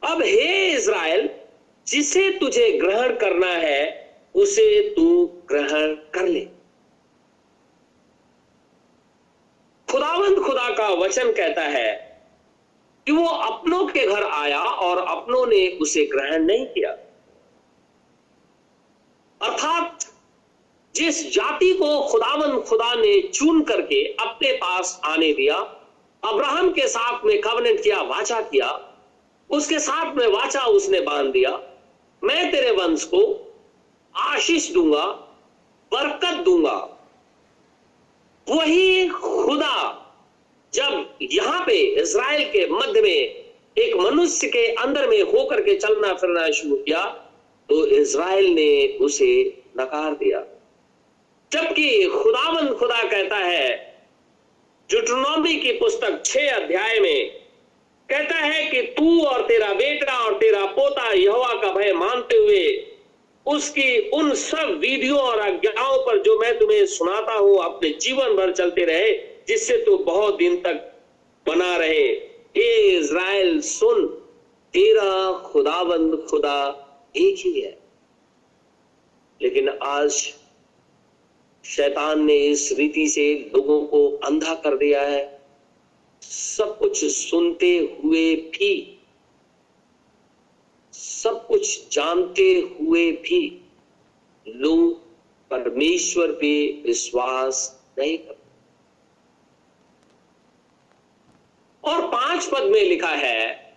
S1: अब हे इज़राइल, जिसे तुझे ग्रहण करना है उसे तू ग्रहण कर ले। खुदावंद खुदा का वचन कहता है कि वो अपनों के घर आया और अपनों ने उसे ग्रहण नहीं किया। अर्थात जिस जाति को खुदावन खुदा ने चुन करके अपने पास आने दिया, अब्राहम के साथ में कवनेंट किया, वाचा किया, उसके साथ में वाचा उसने बाँध दिया, मैं तेरे वंश को आशीष दूँगा, बरकत दूँगा। वही खुदा जब यहाँ पे इज़राइल के मध्य में एक मनुष्य के अंदर में होकर के चलना फिरना शुरू किया तो इज़राइल ने उसे नकार दिया। जबकि खुदाबंद खुदा कहता है, जुटनोमी की पुस्तक छह अध्याय में कहता है कि तू और तेरा बेटा और तेरा पोता यहोवा का भय मानते हुए उसकी उन सब विधियों और आज्ञाओं पर जो मैं तुम्हें सुनाता हूँ, अपने जीवन भर चलते रहे, जिससे तू बहुत दिन तक बना रहे। ए इज़राइल, सुन, तेरा खुदाबंद खुदा एक ही है। लेकिन आज शैतान ने इस रीति से लोगों को अंधा कर दिया है। सब कुछ सुनते हुए भी सब कुछ जानते हुए भी लोग परमेश्वर पे विश्वास नहीं करते। और पाँच पद में लिखा है,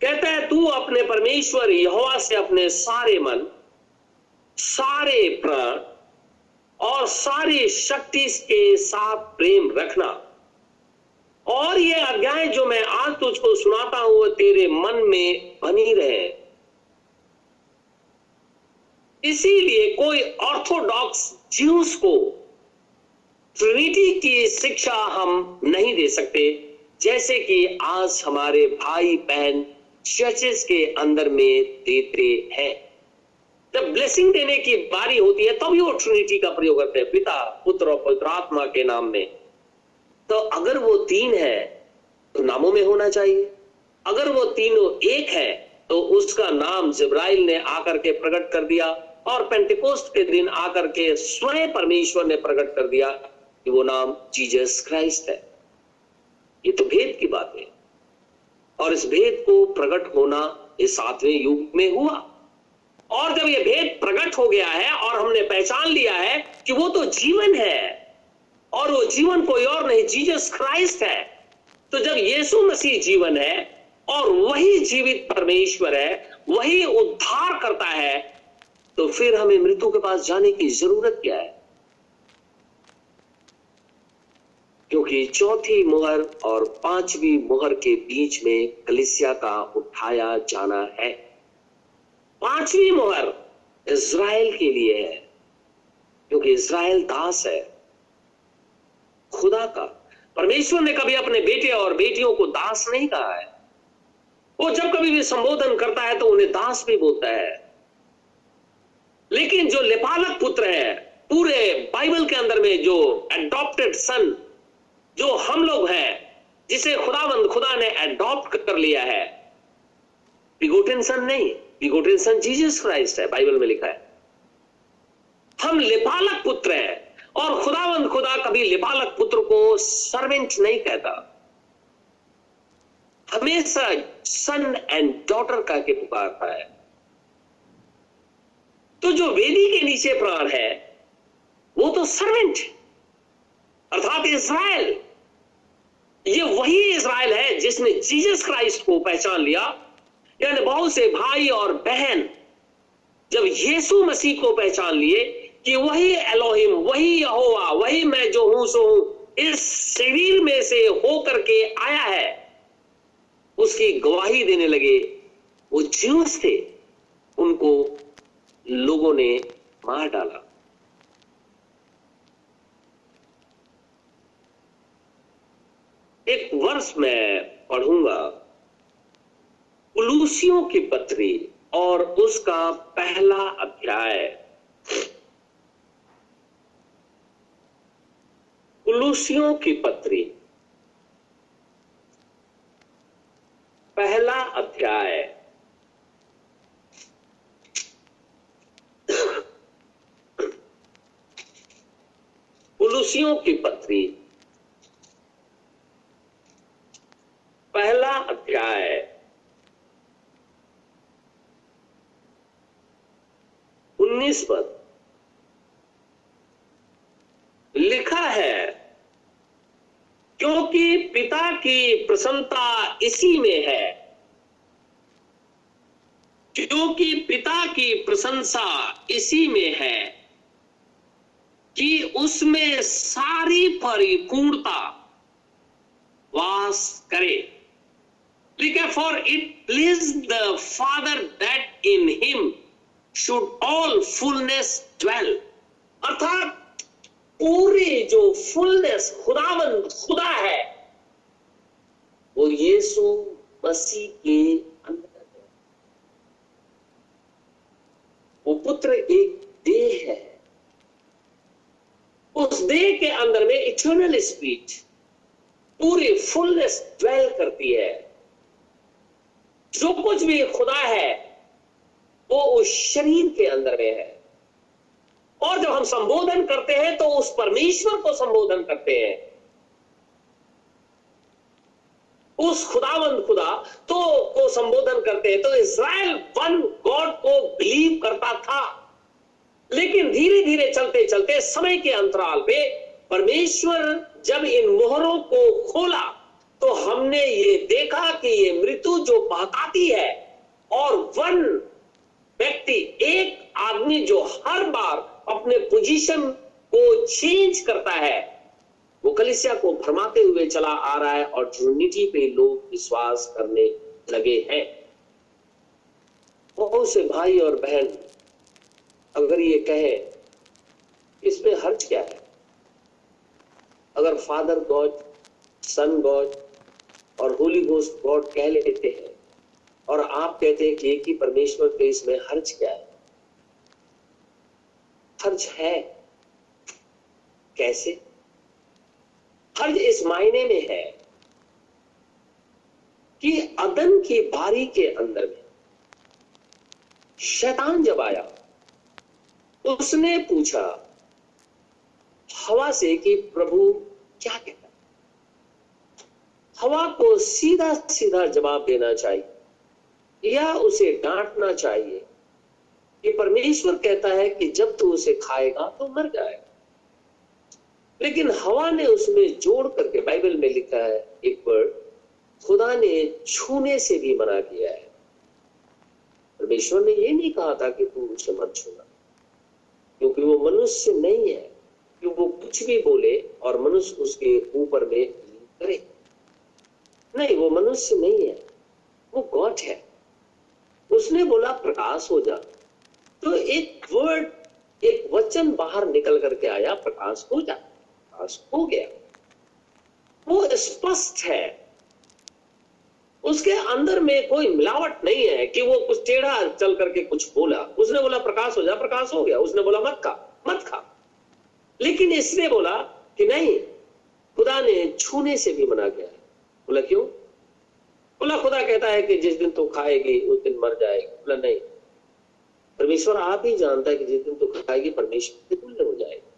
S1: कहता है, तू अपने परमेश्वर यहोवा से अपने सारे मन, सारे प्राण और सारी शक्ति के साथ प्रेम रखना। और ये अध्याय जो मैं आज तुझको सुनाता हूँ तेरे मन में बनी रहे। इसीलिए कोई ऑर्थोडॉक्स ज्यूस को ट्रिनिटी की शिक्षा हम नहीं दे सकते, जैसे कि आज हमारे भाई बहन चर्चेस के अंदर में देते हैं। जब ब्लेसिंग देने की बारी होती है, तभी वो ट्रिनिटी का प्रयोग करते हैं, पिता, पुत्र और पवित्र आत्मा के नाम में। तो अगर वो तीन है तो नामों में होना चाहिए। अगर वो तीनों एक है तो उसका नाम जिब्राइल ने आकर के प्रकट कर दिया। और पेंटिकोस्ट के दिन आकर के स्वयं परमेश्वर ने प्रकट कर दिया कि वो नाम जीजस क्राइस्ट है। ये तो भेद की बात है। और इस भेद को प्रकट होना इस सातवें युग में हुआ। और जब ये भेद प्रकट हो गया है और हमने पहचान लिया है कि वो तो जीवन है और वो जीवन कोई और नहीं, जीसस क्राइस्ट है तो जब यीशु मसीह जीवन है और वही जीवित परमेश्वर है, वही उद्धार करता है तो फिर हमें मृत्यु के पास जाने की ज़रूरत क्या है? क्योंकि चौथी मुहर और पांचवी मुहर के बीच में कलिसिया का उठाया जाना है। पांचवी मुहर इज़राइल के लिए है, क्योंकि इज़राइल दास है। खुदा का। परमेश्वर ने कभी अपने बेटे और बेटियों को दास नहीं कहा है। वो जब कभी भी संबोधन करता है तो उन्हें दास भी बोलता है। लेकिन जो लेपालक पुत्र है, पूरे बाइबल के अंदर में जो एडॉप्टेड सन जो हम लोग हैं, जिसे खुदावंद, खुदा ने एडॉप्ट कर लिया है बिगोटेन सन नहीं बिगोटेन सन जीसस क्राइस्ट है, बाइबल में लिखा है। हम लिपालक पुत्र हैं, और खुदावंद, खुदा कभी लिपालक पुत्र को सर्वेंट नहीं कहता। हमेशा सन एंड डॉटर का के पुकारता है। तो जो वेदी के नीचे प्राण है, वो तो सर्वेंट अर्थात इसराइल ये वही इसराइल है जिसने जीसस क्राइस्ट को पहचान लिया। यानी बहुत से भाई और बहन जब यीशु मसीह को पहचान लिए कि वही एलोहिम वही यहोवा वही मैं जो हूँ, सो हूँ, इस शरीर में से होकर के आया है। उसकी गवाही देने लगे वो ज्यूस थे। उनको लोगों ने मार डाला। एक वर्ष मैं पढ़ूँगा। कुलूसियों की पत्री और उसका पहला अध्याय कुलूसियों की पत्री। पहला अध्याय। कुलूसियों की पत्री पहला अध्याय। उन्नीस पद। लिखा है, क्योंकि पिता की प्रसन्नता इसी में है। क्योंकि पिता की प्रशंसा इसी में है। कि उसमें सारी परिपूर्णता वास करे। ठीक है for it please the Father that in him should all fullness dwell अर्थात पूरी जो फुलनेस खुदावन, खुदा है, वो यीशु मसीह के अंदर वो पुत्र एक देह है। उस देह के अंदर में इटर्नल स्पीच पूरी फुलनेस ड्वेल करती है। जो कुछ भी खुदा है, वो उस शरीर के अंदर में है। और जब हम संबोधन करते हैं तो उस परमेश्वर को संबोधन करते हैं। उस खुदावंद खुदा तो को संबोधन करते हैं। तो इसराइल वन गॉड को बिलीव करता था। लेकिन धीरे धीरे चलते चलते समय के अंतराल पे परमेश्वर जब इन मोहरों को खोला तो हमने ये देखा कि ये मृत्यु जो बहकाती है, और वन व्यक्ति, एक आदमी जो हर बार अपने पोजीशन को चेंज करता है, वो कलिसिया को भरमाते हुए चला आ रहा है और ट्रिनिटी पे लोग विश्वास करने लगे हैं। बहुत से भाई और बहन अगर ये कहे, इसमें हर्ज क्या है? अगर फादर गॉड, सन गॉड और होली गोस्ट गॉड कह लेते हैं और आप कहते हैं कि एक ही परमेश्वर के इसमें हर्ज क्या है? हर्ज है। कैसे? हर्ज इस मायने में है कि अदन की बारी के अंदर में शैतान जब आया उसने पूछा, हवा से कि प्रभु क्या कहता हवा को सीधा सीधा जवाब देना चाहिए या उसे डांटना चाहिए कि परमेश्वर कहता है कि जब तू उसे खाएगा तो मर जाएगा। लेकिन हवा ने उसमें जोड़ करके बाइबल में लिखा है एक वर्ड खुदा ने छूने से भी मना किया है। परमेश्वर ने ये नहीं कहा था कि तू उसे मत छूना। क्योंकि वो मनुष्य नहीं है कि वो कुछ भी बोले और मनुष्य उसके ऊपर में करे। नहीं, वो मनुष्य नहीं है। वो गॉड है। उसने बोला, प्रकाश हो जा। तो एक वर्ड एक वचन बाहर निकल करके आया, प्रकाश हो जा। प्रकाश हो गया। वो स्पष्ट है। उसके अंदर में कोई मिलावट नहीं है कि वो कुछ टेढ़ा चल करके कुछ बोला। उसने बोला, प्रकाश हो जा, प्रकाश हो गया। उसने बोला, मत खा मत खा। लेकिन इसने बोला कि नहीं, खुदा ने छूने से भी मना किया बोला, क्यों? बोला, खुदा कहता है कि जिस दिन तू खाएगी, उस दिन मर जाएगी। बोला, नहीं, परमेश्वर आप ही जानता है कि जिस दिन तू खाएगी, परमेश्वर के तुल्य हो जाएगी।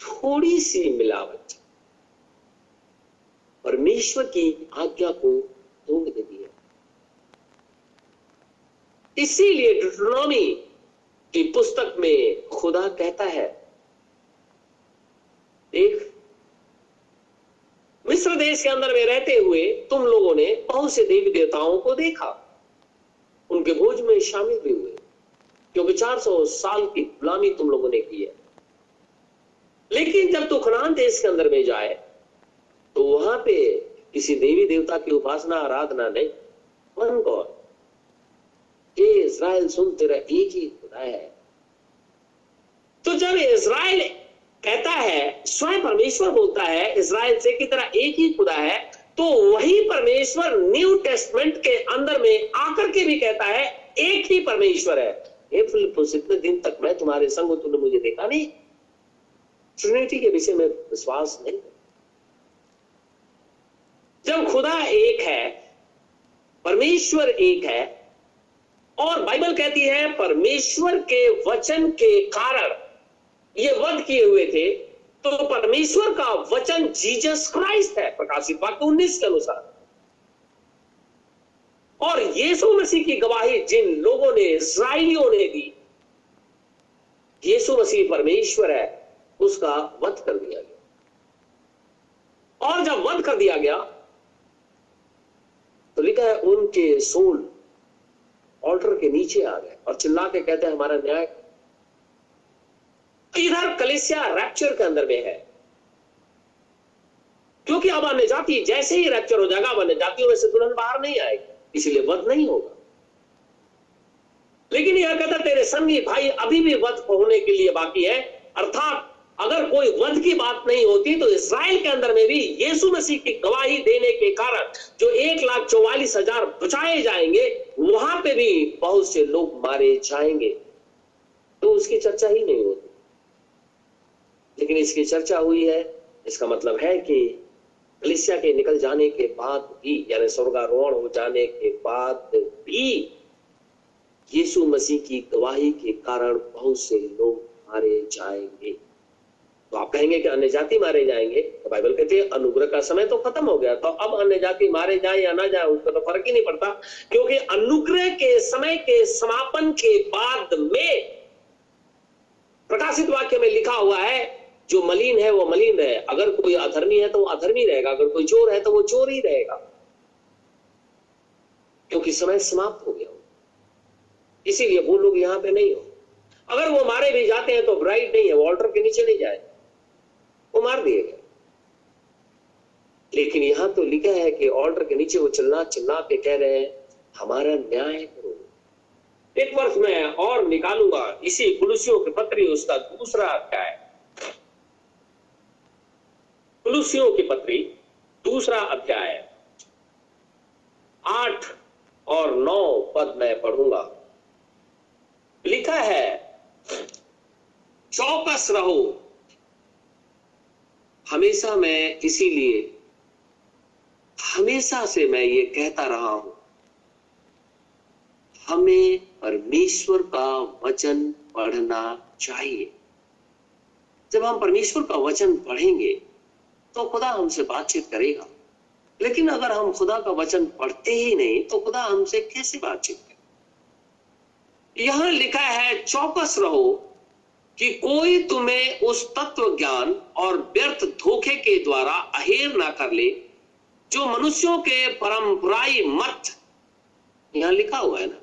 S1: थोड़ी सी मिलावट। परमेश्वर की आज्ञा को तोड़ दे दिया। इसीलिए डिट्रोनॉमी की पुस्तक में खुदा कहता है, देख, मिस्र देश के अंदर में रहते हुए तुम लोगों ने बहुत से देवी देवताओं को देखा। उनके भोज में शामिल भी हुए, क्योंकि 400 साल की गुलामी तुम लोगों ने की है। लेकिन जब तू खनान देश के अंदर में जाए तो वहाँ पे किसी देवी देवता की उपासना, आराधना नहीं। वन गॉड ये इसराइल सुन, तेरा एक ही खुदा है। तो जब इसराइल कहता है, स्वयं परमेश्वर बोलता है, इसराइल से की तरह एक ही खुदा है तो वही परमेश्वर न्यू टेस्टमेंट के अंदर में आकर के भी कहता है, एक ही परमेश्वर है। इतने दिन तक मैं तुम्हारे संग तूने मुझे देखा नहीं। ट्रिनिटी के विषय में विश्वास नहीं। जब खुदा एक है, परमेश्वर एक है, और बाइबल कहती है, परमेश्वर के वचन के कारण ये वध किए हुए थे तो परमेश्वर का वचन जीसस क्राइस्ट है, प्रकाशित वाक्य उन्नीस के अनुसार। और यीशु मसीह की गवाही जिन लोगों ने इसराइलियों ने दी, यीशु मसीह परमेश्वर है, उसका वध कर दिया गया। और जब वध कर दिया गया है, उनके सोल ऑल्टर के नीचे आ गए और चिल्ला के कहते हैं, हमारा न्याय इधर कलिसिया रैप्चर के अंदर में है। क्योंकि अब अन्य जाति, जैसे ही रैप्चर हो जाएगा, अब अन्य जातियों में से दुल्हन बाहर नहीं आएगी। इसलिए वध नहीं होगा। लेकिन यह कहता, तेरे संगी भाई अभी भी वध होने के लिए बाकी है, अर्थात अगर कोई वध की बात नहीं होती तो इसराइल के अंदर में भी यीशु मसीह की गवाही देने के कारण जो एक लाख चौवालीस हज़ार बचाए जाएँगे, वहाँ पे भी बहुत से लोग मारे जाएँगे। तो उसकी चर्चा ही नहीं होती। लेकिन इसकी चर्चा हुई है, इसका मतलब है कि कलिसिया के निकल जाने के बाद भी, यानी स्वर्गारोहण हो जाने के बाद भी यीशु मसीह की गवाही के कारण बहुत से लोग मारे जाएँगे। तो आप कहेंगे कि अन्य जाति मारे जाएँगे। तो बाइबल कहती है, अनुग्रह का समय तो खत्म हो गया। तो अब अन्य जाति मारे जाए या ना जाए उसका तो फ़र्क ही नहीं पड़ता। क्योंकि अनुग्रह के समय के समापन के बाद में प्रकाशित वाक्य में लिखा हुआ है, जो मलिन है, वो मलिन रहे। अगर कोई अधर्मी है तो वो अधर्मी रहेगा। अगर कोई चोर है तो वो चोर ही रहेगा। क्योंकि समय समाप्त हो गया। इसीलिए वो लोग यहाँ पे नहीं हो। अगर वो मारे भी जाते हैं तो ब्राइट नहीं है, वो ऑल्टर के नीचे नहीं जाए। वो मार दिए गए। लेकिन यहाँ तो लिखा है कि ऑर्डर के नीचे वो चिल्ला चिल्ला के कह रहे हैं, हमारा न्याय करो। एक वर्ष में और निकालूँगा। इसी पुलिसियों के पत्री उसका दूसरा अध्याय। पुलिसियों की पत्री, दूसरा अध्याय। आठ और नौ पद में पढ़ूँगा। लिखा है, चौकस रहो। हमेशा मैं इसीलिए, हमेशा से मैं ये कहता रहा हूँ, हमें परमेश्वर का वचन पढ़ना चाहिए। जब हम परमेश्वर का वचन पढ़ेंगे तो खुदा हमसे बातचीत करेगा। लेकिन अगर हम खुदा का वचन पढ़ते ही नहीं तो खुदा हमसे कैसे बातचीत करे यहाँ लिखा है, चौकस रहो कि कोई तुम्हें उस तत्व ज्ञान और व्यर्थ धोखे के द्वारा अहेर ना कर ले, जो मनुष्यों के परंपराई मत यहाँ लिखा हुआ है ना?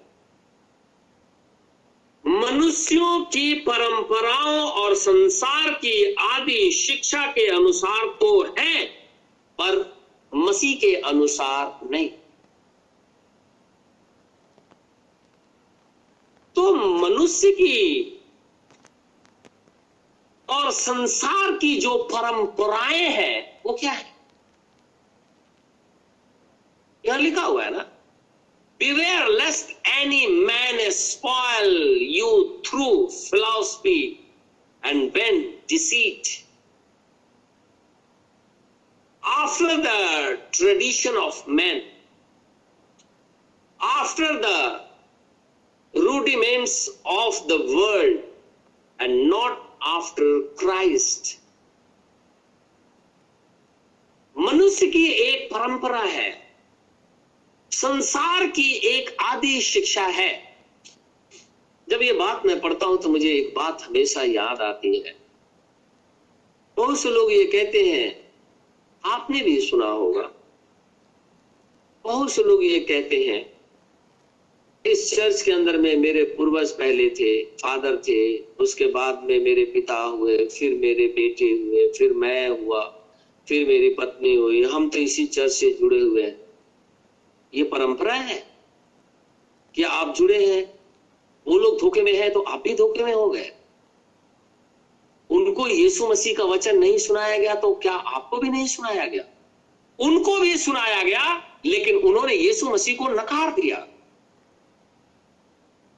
S1: मनुष्यों की परंपराओं और संसार की आदि शिक्षा के अनुसार तो है, पर मसीह के अनुसार नहीं। तो मनुष्य की और संसार की जो परंपराएँ हैं, वो क्या है? यहाँ लिखा हुआ है ना? Beware lest any man a spoil you through philosophy and vain deceit after the tradition of man after the rudiments of the world and not after Christ. मनुष्य की एक परंपरा है। संसार की एक आदि शिक्षा है। जब ये बात मैं पढ़ता हूँ तो मुझे एक बात हमेशा याद आती है। बहुत से लोग ये कहते हैं, आपने भी सुना होगा। बहुत से लोग ये कहते हैं इस चर्च के अंदर में मेरे पूर्वज पहले थे, फादर थे, उसके बाद में मेरे पिता हुए, फिर मेरे बेटे हुए, फिर मैं हुआ, फिर मेरी पत्नी हुई। हम तो इसी चर्च से जुड़े हुए हैं। ये परंपरा है कि आप जुड़े हैं, वो लोग धोखे में है तो आप भी धोखे में हो गए। उनको यीशु मसीह का वचन नहीं सुनाया गया तो क्या आपको भी नहीं सुनाया गया? उनको भी सुनाया गया, लेकिन उन्होंने यीशु मसीह को नकार दिया।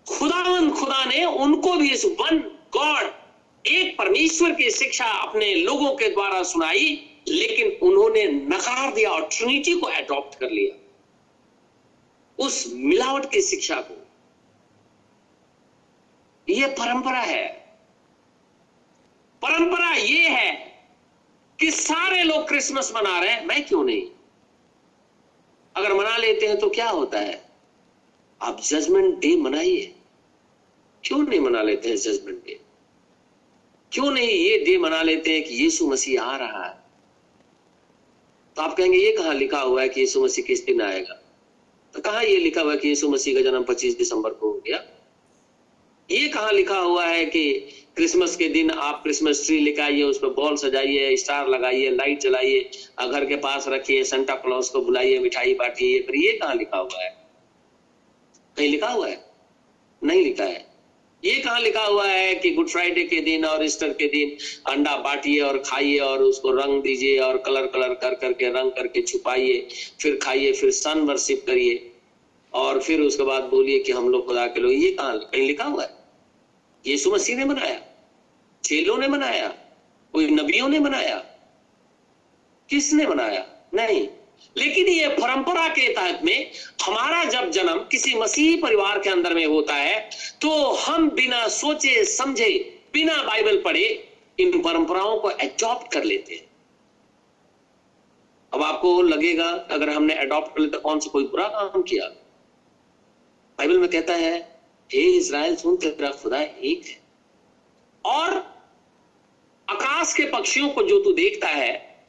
S1: खुदावन खुदा ने उनको भी इस वन गॉड, एक परमेश्वर की शिक्षा अपने लोगों के द्वारा सुनाई, लेकिन उन्होंने नकार दिया और ट्रिनिटी को अडॉप्ट कर लिया। उस मिलावट की शिक्षा को। यह परंपरा है। परंपरा यह है कि सारे लोग क्रिसमस मना रहे हैं, मैं क्यों नहीं? अगर मना लेते हैं तो क्या होता है? आप जजमेंट डे मनाइए। क्यों नहीं मना लेते हैं जजमेंट डे क्यों नहीं ये डे मना लेते हैं कि यीशु मसीह आ रहा है? तो आप कहेंगे, ये कहा लिखा हुआ है कि यीशु मसीह किस दिन आएगा? तो कहा ये लिखा हुआ है कि यीशु मसीह का जन्म 25 दिसंबर को हो गया? ये कहा लिखा हुआ है कि क्रिसमस के दिन आप क्रिसमस ट्री लेकर आइए उस पर बॉल सजाइए, स्टार लगाइए, लाइट जलाइए, घर के पास रखिए सेंटा क्लॉज को बुलाइए, मिठाई बांटिए, फिर ये कहा लिखा हुआ है? कहीं लिखा हुआ है? नहीं लिखा है। ये कहा लिखा हुआ है कि गुड फ्राइडे के दिन और ईस्टर के दिन अंडा बांटिए और खाइए और उसको रंग दीजिए और कलर कलर कर करके रंग करके छुपाइए, फिर खाइए, फिर सन वर्शिप करिए और फिर उसके बाद बोलिए कि हम लोग खुदा के लोग, ये कहा कहीं लिखा हुआ है? यीशु मसीह ने बनाया, चेलों ने बनाया, कोई नबियों ने बनाया? किसने बनाया? नहीं। लेकिन ये परंपरा के तहत में हमारा जब जन्म किसी मसीही परिवार के अंदर में होता है तो हम बिना सोचे, समझे, बिना बाइबल पढ़े इन परंपराओं को एडॉप्ट कर लेते हैं। अब आपको लगेगा, अगर हमने अडॉप्ट कर लिया तो कौन सा कोई बुरा काम किया? बाइबल में कहता है, हे इज़राइल, सुन, तेरा खुदा एक है। और आकाश के पक्षियों को जो तू देखता है,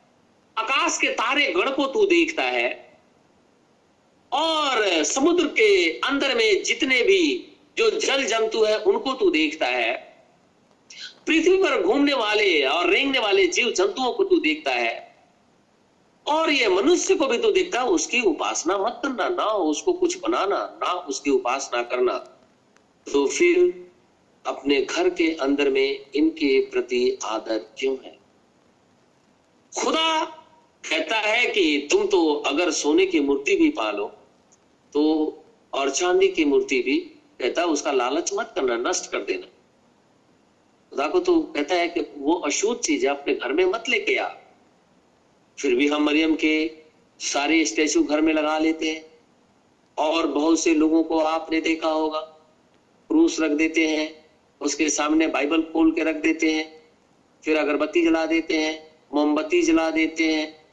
S1: आकाश के तारे, गण को तू देखता है, और समुद्र के अंदर में जितने भी जो जल जंतु है, उनको तू देखता है। पृथ्वी पर घूमने वाले और रेंगने वाले जीव जंतुओं को तू देखता है। और ये मनुष्य को भी तू देखता उसकी उपासना मत करना, ना उसको कुछ बनाना, ना उसकी उपासना करना। तो फिर अपने घर के अंदर में इनके प्रति आदर क्यों है? खुदा कहता है कि तुम तो अगर सोने की मूर्ति भी पालो तो और चांदी की मूर्ति भी कहता है, उसका लालच मत करना, नष्ट कर देना। खुदा को तो कहता है कि वो अशुद्ध चीज़ है अपने घर में मत लेके आ। फिर भी हम मरियम के सारे स्टेचू घर में लगा लेते हैं, और बहुत से लोगों को आपने देखा होगा। क्रूस रख देते हैं, उसके सामने बाइबल खोल के रख देते हैं, फिर अगरबत्ती जला देते हैं, मोमबत्ती जला देते हैं।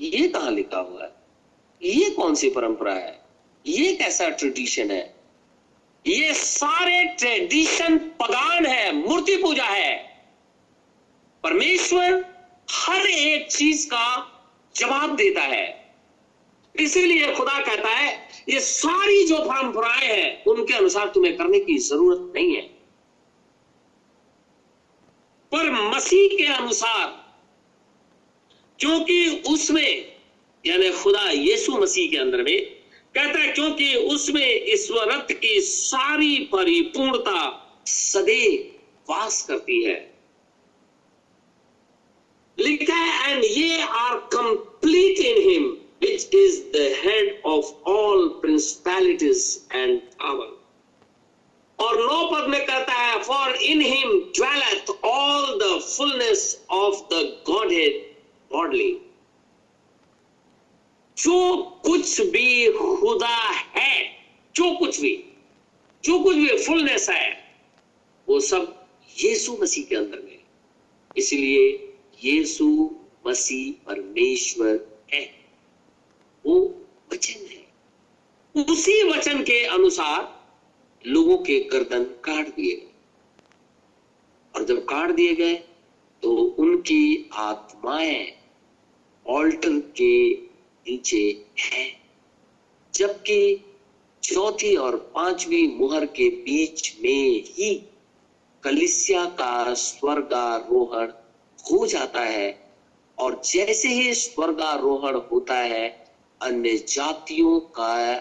S1: ये कहा लिखा हुआ है? ये कौन सी परंपरा है? ये कैसा ट्रेडिशन है? ये सारे ट्रेडिशन पगान है, मूर्ति पूजा है। परमेश्वर हर एक चीज़ का जवाब देता है। इसीलिए खुदा कहता है, ये सारी जो परंपराएँ हैं, उनके अनुसार तुम्हें करने की ज़रूरत नहीं है। पर मसीह के अनुसार, क्योंकि उसमें, यानी खुदा यीशु मसीह के अंदर में कहता है, क्योंकि उसमें ईश्वरत्व की सारी परिपूर्णता सदैव वास करती है। लिखा है and ye are complete in him which is the head of all principalities and power और नौ पद में कहता है for in him dwelleth all the fullness of the Godhead bodily जो कुछ भी खुदा है, जो कुछ भी, जो कुछ भी फुलनेस है, वो सब यीशु मसीह के अंदर में इसलिए यीशु मसीह परमेश्वर है। वो वचन है। उसी वचन के अनुसार लोगों के गर्दन काट दिए गए। और जब काट दिए गए तो उनकी आत्माएँ ऑल्टर के नीचे है, जबकि चौथी और पांचवी मुहर के बीच में ही कलिसिया का स्वर्गारोहण हो जाता है। और जैसे ही स्वर्गारोहण होता है, अन्य जातियों का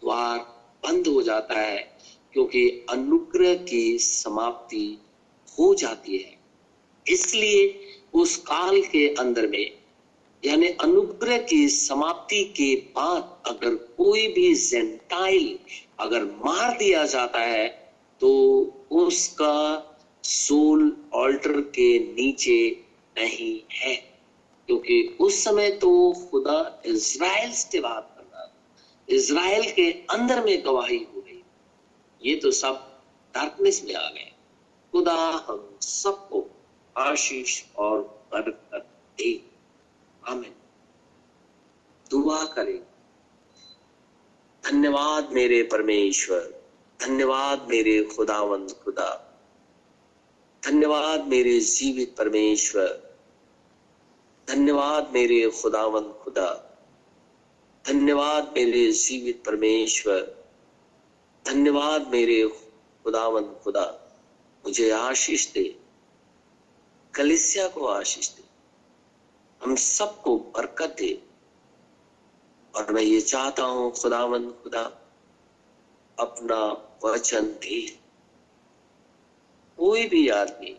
S1: द्वार बंद हो जाता है, क्योंकि अनुग्रह की समाप्ति हो जाती है। इसलिए उस काल के अंदर में यानी अनुग्रह की समाप्ति के बाद अगर कोई भी जेंटाइल अगर मार दिया जाता है तो उसका सोल ऑल्टर के नीचे नहीं है। क्योंकि उस समय तो खुदा इज़राइल से बात कर रहा इज़राइल के अंदर में गवाही हो गई। ये तो सब डार्कनेस में आ गए। खुदा हम सबको आशीष और बरकत दे। आमीन। दुआ करें। धन्यवाद मेरे परमेश्वर। धन्यवाद मेरे खुदावंद खुदा। धन्यवाद मेरे जीवित परमेश्वर। धन्यवाद मेरे खुदावंद खुदा। धन्यवाद मेरे जीवित परमेश्वर। धन्यवाद मेरे खुदावंद खुदा। मुझे आशीष दे। कलिसिया को आशीष दे। हम सबको बरकत दे। और मैं ये चाहता हूँ, खुदावंद, खुदा, अपना वचन दे। कोई भी आदमी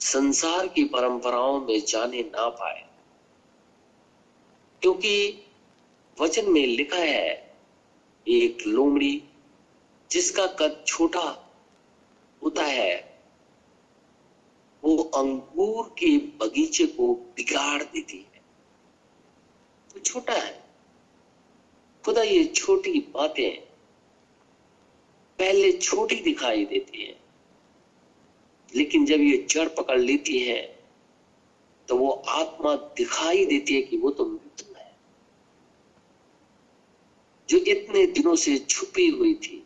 S1: संसार की परंपराओं में जाने ना पाए, क्योंकि वचन में लिखा है, एक लोमड़ी जिसका कद छोटा होता है वो अंगूर के बगीचे को बिगाड़ देती है। वो छोटा है। खुदा ये छोटी बातें पहले छोटी दिखाई देती है, लेकिन जब ये जड़ पकड़ लेती है तो वो आत्मा दिखाई देती है कि वो तो मृत्यु है। जो इतने दिनों से छुपी हुई थी,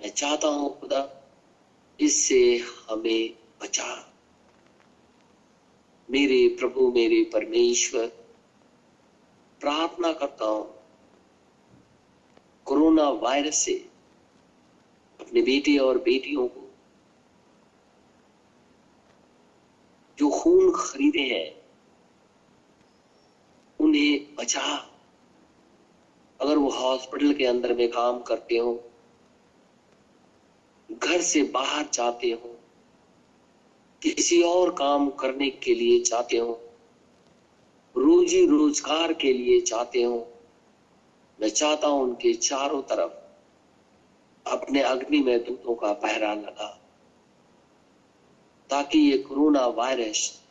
S1: मैं चाहता हूँ खुदा, इससे हमें बचा मेरे प्रभु, मेरे परमेश्वर, प्रार्थना करता हूँ, कोरोना वायरस से अपने बेटे और बेटियों को, जो खून खरीदे हैं, उन्हें बचा अगर वो हॉस्पिटल के अंदर में काम करते हो, घर से बाहर जाते हो किसी और काम करने के लिए चाहते हो? रोजी रोज़गार के लिए चाहते हो? मैं चाहता हूँ उनके चारों तरफ़ अपने अग्नि में दूतों का पहरा लगा, ताकि ये कोरोना वायरस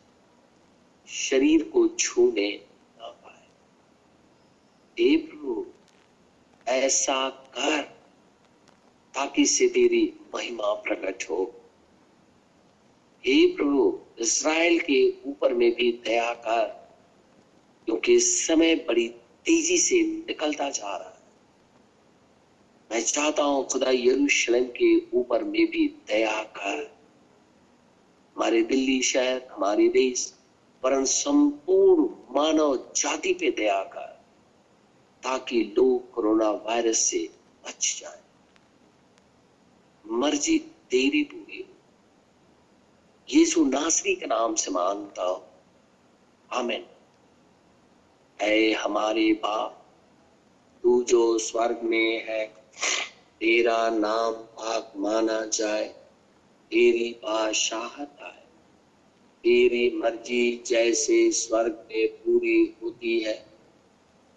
S1: शरीर को छूने ना पाए। ऐसा कर, ताकि से तेरी महिमा प्रकट हो। हे प्रभु इसराइल के ऊपर में भी दया कर, क्योंकि समय बड़ी तेज़ी से निकलता जा रहा है। मैं चाहता हूँ खुदा यरूशलेम के ऊपर में भी दया कर। हमारे दिल्ली शहर, हमारे देश, परम संपूर्ण मानव जाति पे दया कर, ताकि लोग कोरोना वायरस से बच जाए। मर्ज़ी तेरी पूरी हो। यीशु नासरी के नाम से माँगता हूँ। आमीन। ऐ हमारे बाप, तू जो स्वर्ग में है, तेरा नाम पाक माना जाए, तेरी बादशाहत आए। तेरी मर्ज़ी जैसे स्वर्ग में पूरी होती है,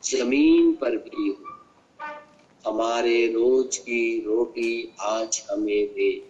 S1: ज़मीन पर भी हो। हमारे रोज की रोटी आज हमें दे।